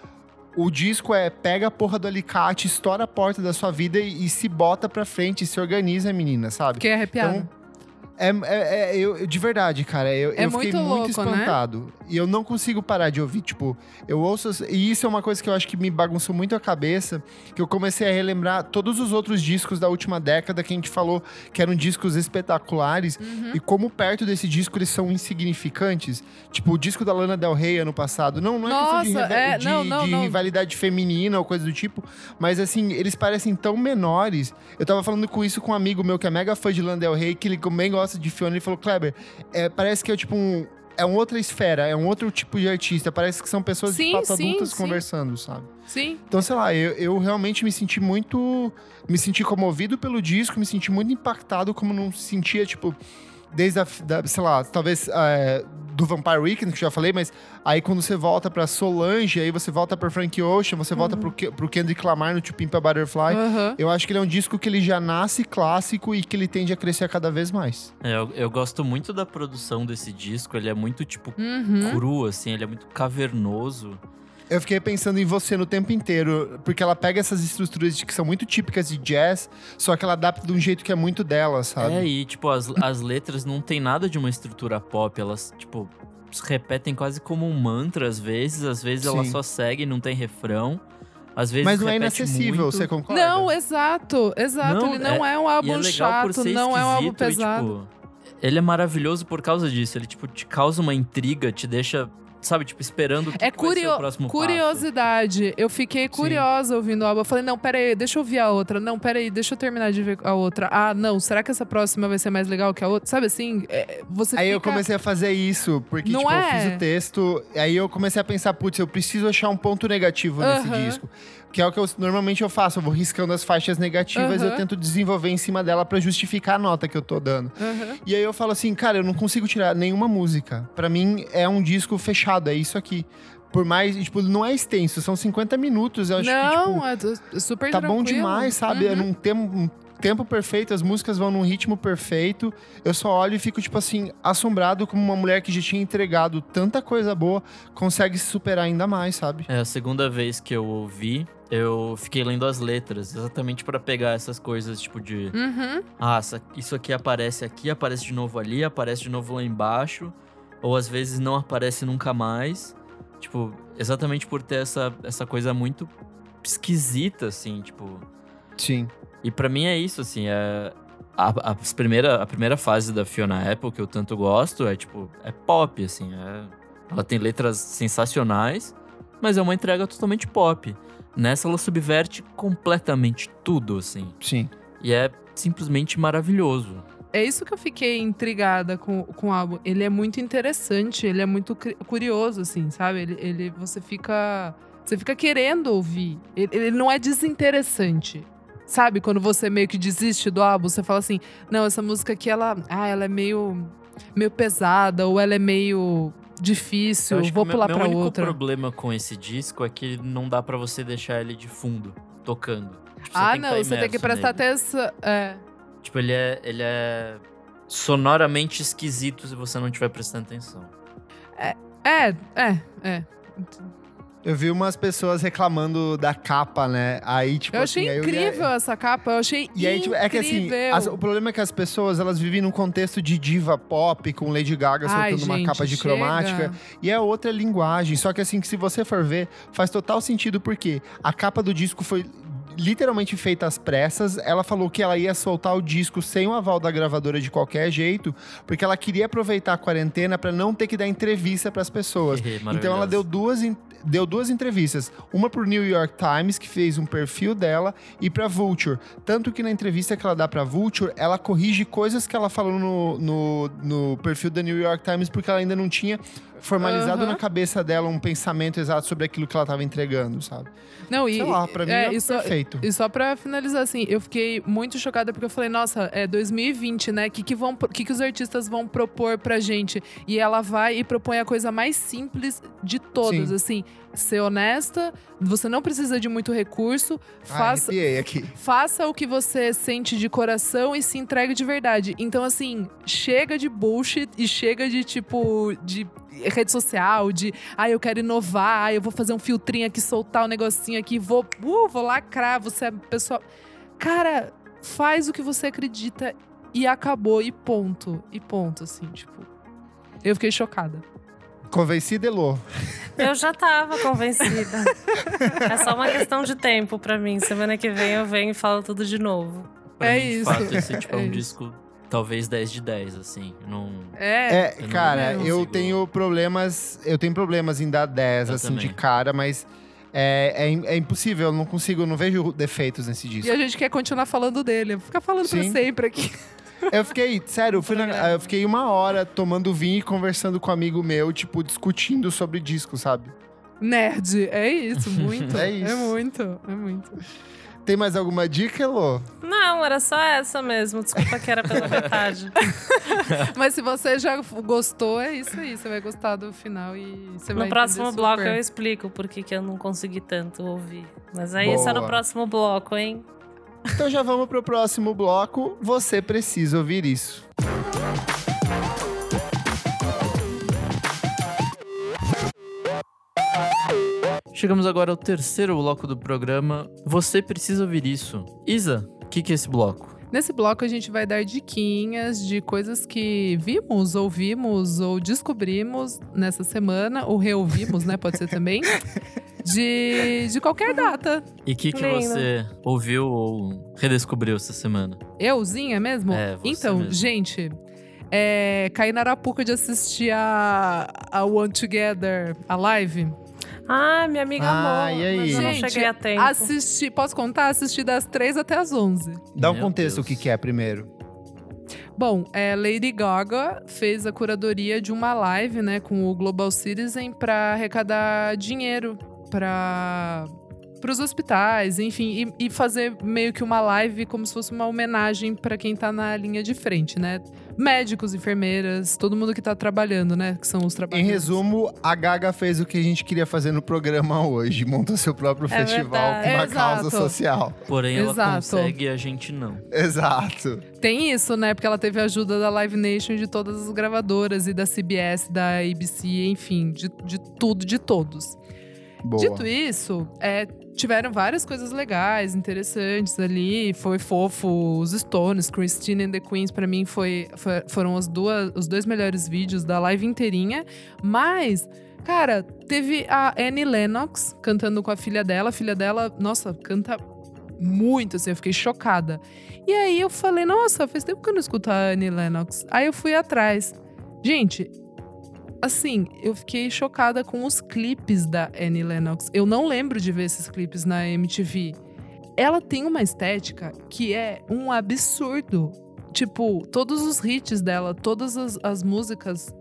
O disco é pega a porra do alicate, estoura a porta da sua vida e, e se bota pra frente, se organiza, menina, sabe? Fiquei arrepiada. Então, É, é- é- eu, de verdade, cara, eu, É eu fiquei muito muito louco, né? espantado. E eu não consigo parar de ouvir, tipo, eu ouço. E isso é uma coisa que eu acho que me bagunçou muito a cabeça, que eu comecei a relembrar todos os outros discos da última década que a gente falou que eram discos espetaculares, Uhum. e como perto desse disco eles são insignificantes. Tipo, o disco da Lana Del Rey ano passado. Não, não é questão de, Nossa, é, de- não, não, de não. rivalidade feminina ou coisa do tipo, mas assim, eles parecem tão menores. Eu tava falando com isso com um amigo meu que é mega fã de Lana Del Rey, que ele também gosta de Fiona, ele falou, Kleber, é, parece que é tipo um. É uma outra esfera, é um outro tipo de artista. Parece que são pessoas Sim, de fato sim, adultas sim. conversando, sabe? Sim. Então, sei lá, eu, eu realmente me senti muito. Me senti comovido pelo disco, me senti muito impactado, como não sentia, tipo, desde a. Da, sei lá, talvez é, do Vampire Weekend, que eu já falei, mas aí quando você volta pra Solange, aí você volta pra Frank Ocean, você volta pro, Ke- pro Kendrick Lamar no To Pimp a Butterfly. Aham. Eu acho que ele é um disco que ele já nasce clássico e que ele tende a crescer cada vez mais. É, eu, eu gosto muito da produção desse disco. Ele é muito, tipo, Uhum. cru, assim. Ele é muito cavernoso. Eu fiquei pensando em você no tempo inteiro, porque ela pega essas estruturas que são muito típicas de jazz, só que ela adapta de um jeito que é muito dela, sabe? É, e, tipo, as, as letras não tem nada de uma estrutura pop. Elas, tipo, se repetem quase como um mantra às vezes. Às vezes ela Sim. só segue, não tem refrão. Às vezes Mas não é inacessível, muito. você concorda? Não, exato, exato. Não, ele não é, um E álbum é chato, não é um álbum esquisito e, pesado. tipo, ele é maravilhoso por causa disso. Ele, tipo, te causa uma intriga, te deixa, sabe, tipo, esperando o que É que vai ser curio- o próximo passo. curiosidade. Eu fiquei curiosa ouvindo o álbum. Eu falei, não, peraí, deixa eu ouvir a outra. Não, peraí, deixa eu terminar de ver a outra. Ah, não, será que essa próxima vai ser mais legal que a outra? Sabe assim? é, você Aí eu fica- comecei a fazer isso, porque Não tipo, eu é? fiz o texto, aí eu comecei a pensar, putz, eu preciso achar um ponto negativo nesse Aham. disco. Que é o que eu, normalmente eu faço. Eu vou riscando as faixas negativas e eu tento desenvolver em cima dela pra justificar a nota que eu tô dando. Aham. E aí eu falo assim, cara, eu não consigo tirar nenhuma música. Pra mim é um disco fechado, é isso aqui. Por mais, tipo, não é extenso, são 50 minutos. Eu acho que, Não, tipo, é super tá bom tranquilo. demais, sabe? É Uhum. num tempo, um tempo perfeito, as músicas vão num ritmo perfeito. Eu só olho e fico, tipo assim, assombrado como uma mulher que já tinha entregado tanta coisa boa consegue se superar ainda mais, sabe? É a segunda vez que eu ouvi, eu fiquei lendo as letras, exatamente pra pegar essas coisas, tipo de. Uhum. Ah, isso aqui aparece aqui, aparece de novo ali, aparece de novo lá embaixo. Ou às vezes não aparece nunca mais. Tipo, exatamente por ter essa, essa coisa muito esquisita, assim, tipo. Sim. E pra mim é isso, assim, é. A, a, primeira, a primeira fase da Fiona Apple que eu tanto gosto é tipo, é pop, assim. é- ela tem letras sensacionais, mas é uma entrega totalmente pop. Nessa ela subverte completamente tudo, assim. Sim. E é simplesmente maravilhoso. É isso que eu fiquei intrigada com, com o álbum. Ele é muito interessante, ele é muito curioso, assim, sabe? Ele, ele- você fica. Você fica querendo ouvir. Ele, ele não é desinteressante. Sabe? Quando você meio que desiste do álbum, você fala assim: não, essa música aqui, ela. Ah, ela é meio. meio pesada, ou ela é meio difícil, vou o meu- pular meu pra único outra. problema com esse disco é que não dá pra você deixar ele de fundo, tocando. Tipo, Ah, não, tá você tem que prestar nele. atenção. É. Tipo, ele é, ele é sonoramente esquisito se você não estiver prestando atenção. É, é, é. Eu vi umas pessoas reclamando da capa, né? Aí, tipo Eu achei assim, aí eu ia- incrível essa capa, eu achei E aí, tipo, é que assim, incrível. as- o problema é que as pessoas, elas vivem num contexto de diva pop, com Lady Gaga Ai, soltando uma gente, capa de chega. cromática. E é outra linguagem. Só que assim, que se você for ver, faz total sentido, porque a capa do disco foi literalmente feita às pressas. Ela falou que ela ia soltar o disco sem o aval da gravadora de qualquer jeito, porque ela queria aproveitar a quarentena pra não ter que dar entrevista pras pessoas. Então ela deu duas, en- deu duas entrevistas. Uma pro New York Times, que fez um perfil dela, e pra Vulture. Tanto que na entrevista que ela dá pra Vulture, ela corrige coisas que ela falou no, no, no perfil da New York Times, porque ela ainda não tinha formalizado Aham. na cabeça dela um pensamento exato sobre aquilo que ela tava entregando, sabe? Não, e, Sei lá, pra mim é, isso, perfeito. E só pra finalizar, assim, eu fiquei muito chocada porque eu falei, nossa, é 2020, né? O que, que, vão, que, que os artistas vão propor pra gente? E ela vai e propõe a coisa mais simples de todas, Sim. assim, ser honesta, você não precisa de muito recurso, faça, arrepiei aqui. faça o que você sente de coração e se entregue de verdade. Então, assim, chega de bullshit e chega de, tipo, de rede social, de, ah, eu quero inovar, ah, eu vou fazer um filtrinho aqui, soltar um negocinho aqui, vou, uh, vou lacrar, você é pessoal. Cara, faz o que você acredita e acabou, e ponto. E ponto, assim, tipo. Eu fiquei chocada. Convencida, Elô. Eu já tava convencida. é só uma questão de tempo pra mim. Semana que vem eu venho e falo tudo de novo. Pra É mim, de isso. fato, esse tipo, é, É um isso. disco talvez 10 de 10, assim. Não... É. É, Eu não- cara, não eu tenho problemas. Eu tenho problemas em dar 10, Eu assim, também. de cara, mas é, é, é impossível, eu não consigo, eu não vejo defeitos nesse disco. E a gente quer continuar falando dele. Ficar falando pra Sim. sempre aqui. Eu fiquei, sério, eu, fui na- eu fiquei uma hora tomando vinho e conversando com um amigo meu, tipo, discutindo sobre disco, sabe? Nerd, é isso, muito. É isso. É muito, é muito. Tem mais alguma dica, Elô? Não, era só essa mesmo. Desculpa que era pela metade. Mas se você já gostou, é isso aí. Você vai gostar do final e você vai No próximo bloco super. eu explico por que que eu não consegui tanto ouvir. Mas aí isso é no Boa. próximo bloco, hein? Então já vamos pro próximo bloco. Você precisa ouvir isso. Chegamos agora ao terceiro bloco do programa. Você precisa ouvir isso. Isa, o que, que é esse bloco? Nesse bloco a gente vai dar diquinhas de coisas que vimos, ouvimos ou descobrimos nessa semana, ou reouvimos, né? Pode ser também. De, de qualquer data. E o que, que você ouviu ou redescobriu essa semana? Euzinha mesmo? É, você então, mesmo. gente, é, caí na arapuca de assistir a, a One Together, a live. Ah, minha amiga Ah, amou. e aí? Mas eu não Gente, cheguei a tempo. Assisti, posso contar? Assisti das 3 até as 11. Dá um Meu contexto Deus. o que, que é primeiro. Bom, é, Lady Gaga fez a curadoria de uma live, né, com o Global Citizen para arrecadar dinheiro para pros hospitais, enfim, e, e fazer meio que uma live como se fosse uma homenagem para quem tá na linha de frente, né? Médicos, enfermeiras, todo mundo que tá trabalhando, né? Que são os Em trabalhadores. resumo, a Gaga fez o que a gente queria fazer no programa hoje. Montou seu próprio É festival verdade. com uma Exato. causa social. Porém, ela Exato. consegue e a gente não. Exato. Tem isso, né? Porque ela teve a ajuda da Live Nation de todas as gravadoras e da CBS, da ABC, enfim, de, de tudo, de todos. Boa. Dito isso, é, tiveram várias coisas legais, interessantes ali. Foi fofo. Os Stones, Christine and the Queens, pra mim foi, foi- foram as duas, os dois melhores vídeos da live inteirinha. Mas, cara, teve a Annie Lennox cantando com a filha dela. A filha dela, nossa, canta muito, assim, eu fiquei chocada. E aí eu falei, nossa, faz tempo que eu não escuto a Annie Lennox. Aí eu fui atrás. Gente, assim, eu fiquei chocada com os clipes da Annie Lennox. Eu não lembro de ver esses clipes na MTV. Ela tem uma estética que é um absurdo. Tipo, todos os hits dela, todas as, as músicas,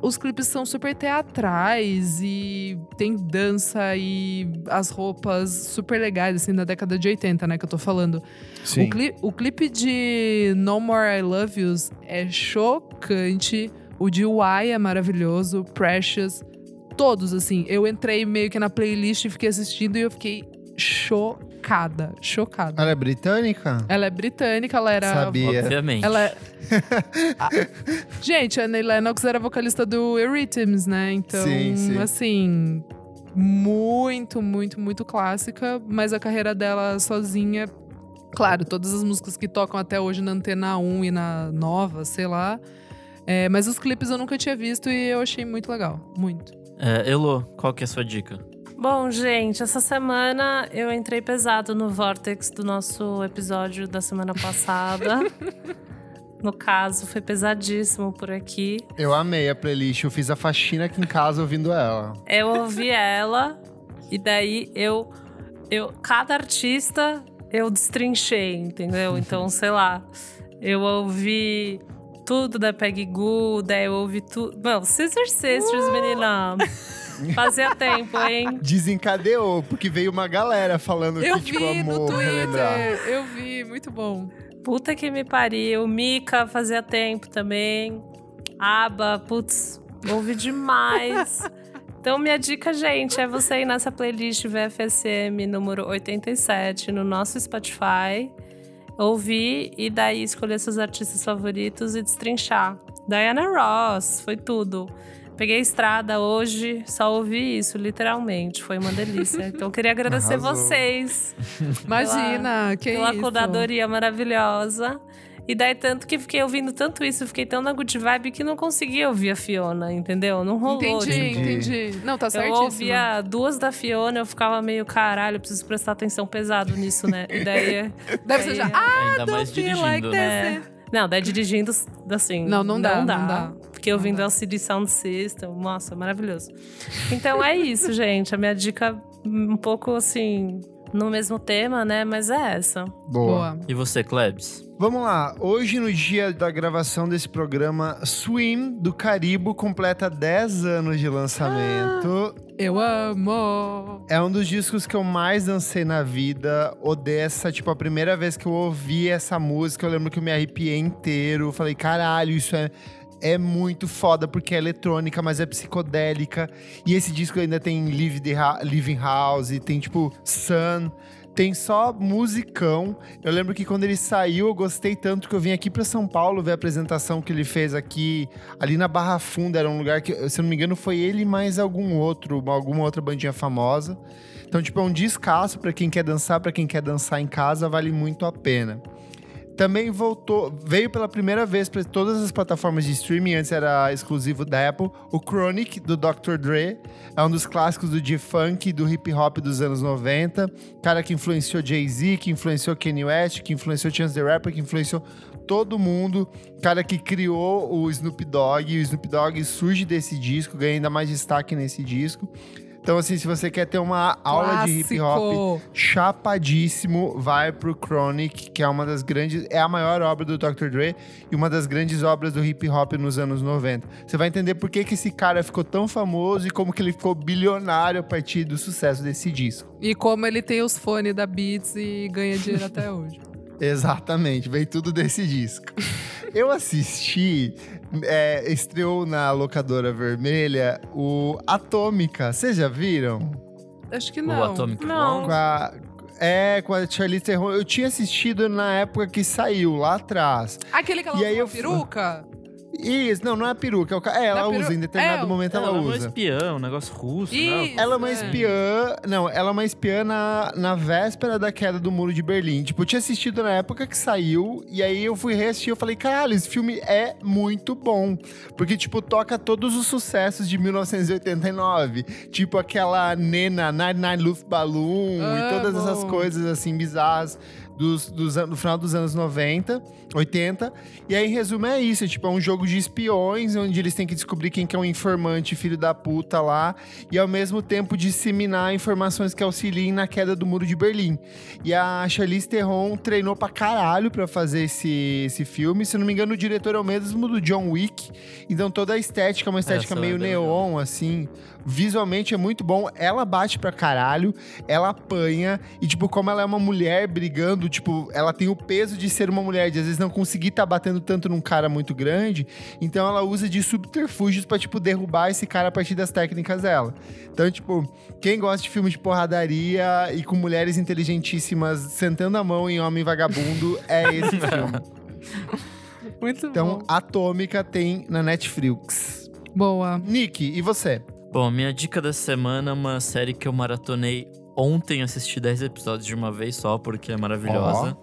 os clipes são super teatrais e tem dança e as roupas super legais, assim, da década de 80, né, que eu tô falando. Sim. O, cli- o clipe de No More I Love Yous é chocante. O de Why é maravilhoso. Precious. Todos, assim. Eu entrei meio que na playlist e fiquei assistindo e eu fiquei chocada. Chocada. Ela é britânica? Ela é britânica, ela era. Sabia. Obviamente. Ela é. Ah, Gente, a Annie Lennox era vocalista do Eurythms, né? Então, Sim, sim. assim. Muito, muito, muito clássica. Mas a carreira dela sozinha. Claro, todas as músicas que tocam até hoje na Antena 1 e na Nova, sei lá. É, mas os clipes eu nunca tinha visto e eu achei muito legal. Muito. É, Elo, qual que é a sua dica? Bom, gente, essa semana eu entrei pesado no Vortex do nosso episódio da semana passada. no caso, foi pesadíssimo por aqui. Eu amei a playlist. Eu fiz a faxina aqui em casa ouvindo ela. Eu ouvi ela e daí eu, eu cada artista eu destrinchei, entendeu? Então, sei lá, eu ouvi tudo da Peggy Goo, daí eu ouvi tudo. Não, Sister Sisters, menina. Fazia tempo, hein? Desencadeou, porque veio uma galera falando Eu que, tipo, vi no amou relembrar. Twitter. Eu vi, muito bom. Puta que me pariu. Mika fazia tempo também. Aba, putz, ouvi demais. Então, minha dica, gente, é você ir nessa playlist VFSM número 87 no nosso Spotify, ouvir e daí escolher seus artistas favoritos e destrinchar. Diana Ross, foi tudo. Peguei a estrada hoje, só ouvi isso, literalmente. Foi uma delícia. Então, eu queria agradecer Arrasou. vocês Imagina, que pela isso. cuidadoria maravilhosa. E daí, tanto que fiquei ouvindo tanto isso, fiquei tão na good vibe que não conseguia ouvir a Fiona, entendeu? Não rolou. Entendi, tipo, entendi. Não, tá Eu certíssimo. ouvia duas da Fiona, eu ficava meio, caralho, eu preciso prestar atenção pesado nisso, né? E daí. Deve ser já. Ah, Ainda mais feel like né? this. Não, daí dirigindo, assim. Não, não dá, não dá. Fiquei ouvindo LCD Sound System, nossa, maravilhoso. Então é isso, gente. A minha dica, um pouco assim, no mesmo tema, né? Mas é essa. Boa. Boa. E você, Klebs? Vamos lá. Hoje, no dia da gravação desse programa, Swim, do Caribo, completa 10 anos de lançamento. Eu amo. É um dos discos que eu mais dancei na vida. Odessa, tipo, a primeira vez que eu ouvi essa música, eu lembro que eu me arrepiei inteiro. Falei, caralho, isso é, é muito foda, porque é eletrônica, mas é psicodélica. E esse disco ainda tem Live the Living House, tem, tipo, Sun. Tem só musicão. Eu lembro que quando ele saiu, eu gostei tanto que eu vim aqui pra São Paulo ver a apresentação que ele fez aqui, ali na Barra Funda. Era um lugar que, se eu não me engano, foi ele mais algum outro, uma- alguma outra bandinha famosa. Então, tipo, é um descasso pra quem quer dançar, pra quem quer dançar em casa, vale muito a pena. Também voltou, veio pela primeira vez para todas as plataformas de streaming, antes era exclusivo da Apple, o Chronic, do Dr. Dre. É um dos clássicos do G-Funk do hip hop dos anos 90. Cara que influenciou Jay-Z, que influenciou Kanye West, que influenciou Chance the Rapper, que influenciou todo mundo. Cara que criou o Snoop Dogg, e o Snoop Dogg surge desse disco, ganha ainda mais destaque nesse disco. Então, assim, se você quer ter uma aula de hip hop chapadíssimo, vai pro Chronic, que é uma das grandes. É a maior obra do Dr. Dre e uma das grandes obras do hip hop nos anos 90. Você vai entender por que, que esse cara ficou tão famoso e como que ele ficou bilionário a partir do sucesso desse disco. E como ele tem os fones da Beats e ganha dinheiro até hoje. Exatamente, veio tudo desse disco. Eu assisti, é, estreou na locadora vermelha o Atômica. Vocês já viram? Acho que O não. Atomic Não. Com a, é, com a Charlize Theron. Eu tinha assistido na época que saiu, lá atrás. Aquele que ela E aí eu peruca? Isso, não, não é a peruca. é o É, ela é peru- usa, em determinado é, momento Ela ela é uma usa. espiã, um negócio russo, Isso. né? Ela é uma É. espiã. Não, ela é uma espiã na, na véspera da queda do muro de Berlim. Tipo, eu tinha assistido na época que saiu, e aí eu fui reassistir eu falei, caralho, esse filme é muito bom. Porque, tipo, toca todos os sucessos de 1989. Tipo aquela Nena, Nine Nine Luftballon e todas essas Amo. coisas assim bizarras. Dos, dos, do final dos anos 90, 80. E aí, em resumo, é isso. É, tipo, é um jogo de espiões, onde eles têm que descobrir quem que é o informante, filho da puta lá. E, ao mesmo tempo, disseminar informações que auxiliem na queda do Muro de Berlim. E a Charlize Theron treinou pra caralho pra fazer esse, esse filme. Se não me engano, o diretor é o mesmo do John Wick. Então, toda a estética é uma estética Essa meio é neon, assim. Visualmente é muito bom. Ela bate pra caralho, ela apanha. E, tipo, como ela é uma mulher brigando, tipo, ela tem o peso de ser uma mulher, de às vezes não conseguir tá batendo tanto num cara muito grande. Então ela usa de subterfúgios pra, tipo, derrubar esse cara a partir das técnicas dela. Então, tipo, quem gosta de filme de porradaria e com mulheres inteligentíssimas sentando a mão em homem vagabundo, é esse filme. Muito Então, bom. Atômica tem na Netflix. Boa. Nick, e você? Bom, minha dica da semana é uma série que eu maratonei ontem, assisti 10 episódios de uma vez só, porque é maravilhosa.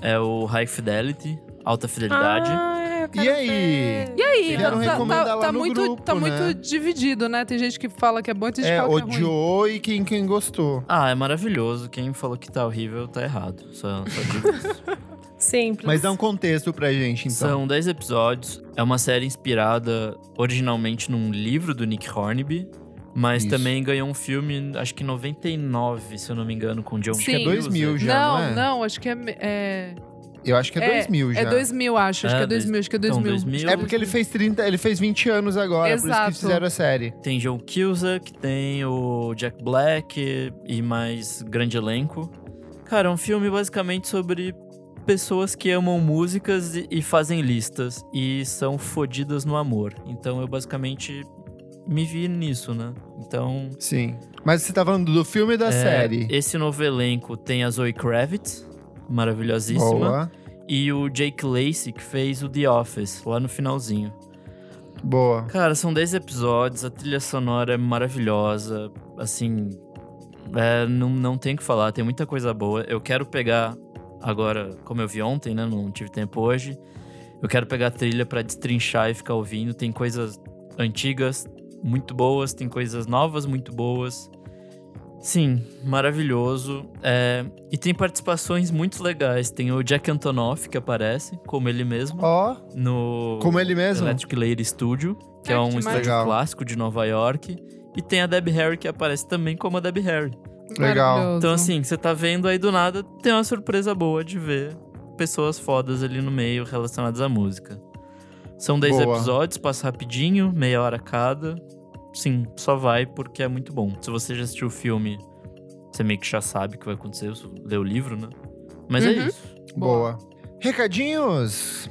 É o High Fidelity, Alta Fidelidade. Ah, eu quero E aí? ver. E aí, tá, tá- tá muito, grupo, tá né? muito dividido, né? Tem gente que fala que é bom e tem gente É, que fala que é ruim. odiou e quem, quem gostou. Ah, é maravilhoso. Quem falou que tá horrível tá errado. Só, só digo isso. Simples. Mas dá um contexto pra gente, então. São 10 episódios. É uma série inspirada originalmente num livro do Nick Hornby. Mas Isso. também ganhou um filme, acho que em 99, se eu não me engano, com John Sim. Acho que é Cusack. 2000 já, não, não é? não, acho que é. é Eu acho que é, 2000 já. É 2000, acho. Acho É, que é 2000, acho que é então, 2000. 2000. É porque ele fez 30, ele fez 20 anos agora, por isso Exato. que fizeram a série. Tem John Cusack, tem o Jack Black e mais grande elenco. Cara, é um filme basicamente sobre pessoas que amam músicas e, fazem listas e são fodidas no amor. Então eu basicamente me vi nisso, né? Então. Sim. Mas você tá falando do filme e da é, série? Esse novo elenco tem a Zoe Kravitz, maravilhosíssima. Boa. E o Jake Lacey, que fez o The Office, lá no finalzinho. Boa. Cara, são 10 episódios, a trilha sonora é maravilhosa, assim, é, não, não tem o que falar, tem muita coisa boa. Eu quero pegar agora, como eu vi ontem, né, não tive tempo hoje, eu quero pegar a trilha pra destrinchar e ficar ouvindo. Tem coisas antigas muito boas, tem coisas novas muito boas. Sim, maravilhoso. É, e tem participações muito legais. Tem o Jack Antonoff que aparece, como ele mesmo, Ó, no como ele mesmo? Electric Lady Studio, que é Ah, um que estúdio legal. clássico de Nova York. E tem a Debbie Harry, que aparece também como a Debbie Harry. Legal. Então, assim, você tá vendo aí do nada, tem uma surpresa boa de ver pessoas fodas ali no meio relacionadas à música. São 10 Boa. episódios, passa rapidinho, meia hora cada. Sim, só vai porque é muito bom. Se você já assistiu o filme, você meio que já sabe o que vai acontecer, se lê o livro, né? Mas é Uhum. isso. Boa. Recadinhos.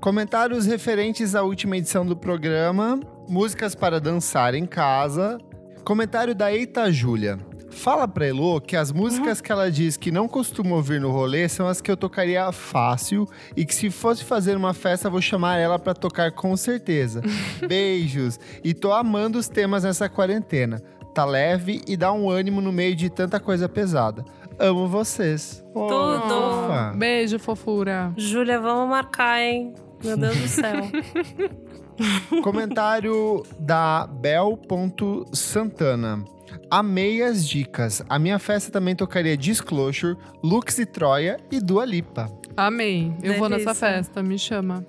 Comentários referentes à última edição do programa. Músicas para dançar em casa. Comentário da Eita Júlia. Fala pra Elo que as músicas que ela diz que não costuma ouvir no rolê são as que eu tocaria fácil e que se fosse fazer uma festa vou chamar ela pra tocar com certeza. Beijos. E tô amando os temas nessa quarentena. Tá leve e dá um ânimo no meio de tanta coisa pesada. Amo vocês. Oh, Tudo. Beijo, fofura. Júlia, vamos marcar, hein? Meu Deus do céu. Comentário da Bel.Santana. Amei as dicas. A minha festa também tocaria Disclosure, Lux e Troia e Dua Lipa. Amei. Eu vou nessa Delícia. festa, me chama.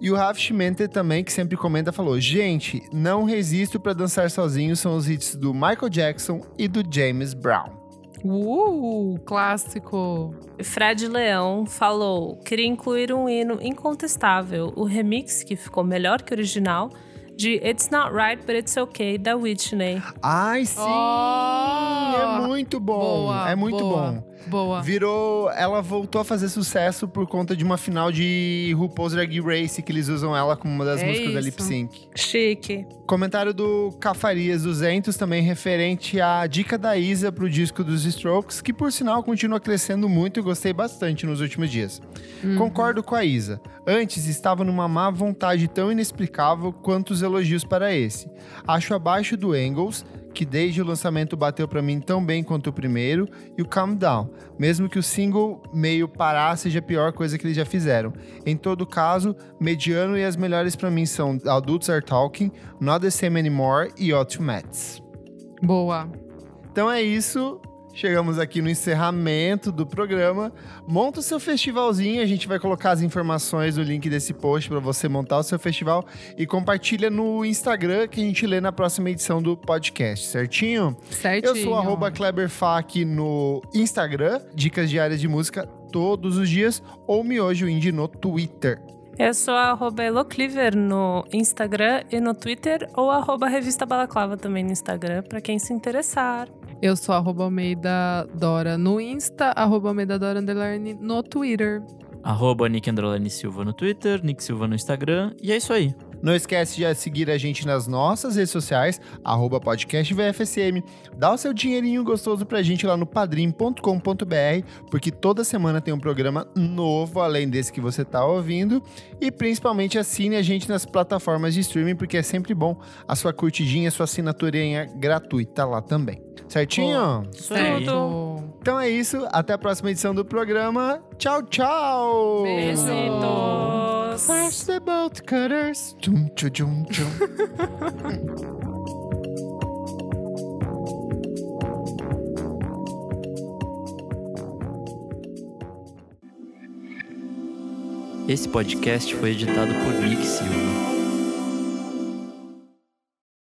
E o Raf Schmente também, que sempre comenta, falou: Gente, não resisto pra dançar sozinho, são os hits do Michael Jackson e do James Brown. Uh, clássico. Fred Leão falou: queria incluir um hino incontestável, o remix, que ficou melhor que o original, de It's Not Right, But It's Okay, da Whitney. Ai, sim! Oh! é muito bom. Boa, é muito boa. bom. Boa. Virou. Ela voltou a fazer sucesso por conta de uma final de RuPaul's Drag Race, que eles usam ela como uma das É músicas da isso. lip sync. Chique. Comentário do Cafarias 200, também referente à dica da Isa pro disco dos Strokes, que por sinal continua crescendo muito e gostei bastante nos últimos dias. Concordo com a Isa. Antes estava numa má vontade tão inexplicável quanto os elogios para esse. Acho abaixo do Angles, que desde o lançamento bateu pra mim tão bem quanto o primeiro, e o Calm Down, mesmo que o single meio parar seja a pior coisa que eles já fizeram. Em todo caso, mediano e as melhores pra mim são Adults Are Talking, Not the Same Anymore e Automats. Boa. Então é isso. Chegamos aqui no encerramento do programa. Monta o seu festivalzinho, a gente vai colocar as informações no link desse post para você montar o seu festival e compartilha no Instagram que a gente lê na próxima edição do podcast, certinho? Certinho. Eu sou arroba KleberFac no Instagram, dicas diárias de música todos os dias, ou Miojo Indie no Twitter. Eu sou a arroba Elocliver no Instagram e no Twitter, ou arroba Revista Balaclava também no Instagram, pra quem se interessar. Eu sou arroba Almeida Dora no Insta, arroba Almeida Dora underline no Twitter. Arroba Nick Underline Silva no Twitter, Nick Silva no Instagram. E é isso aí. Não esquece de seguir a gente nas nossas redes sociais, arroba podcast VFSM. Dá o seu dinheirinho gostoso pra gente lá no padrim.com.br, porque toda semana tem um programa novo, além desse que você tá ouvindo. E principalmente assine a gente nas plataformas de streaming, porque é sempre bom a sua curtidinha, a sua assinaturinha gratuita lá também. Certinho? Tudo. Então é isso, até a próxima edição do programa. Tchau, tchau! Beijo. Besitos. Flash the bolt cutters. Tchum, tchum, tchum, tchum. Esse podcast foi editado por Nick Silva.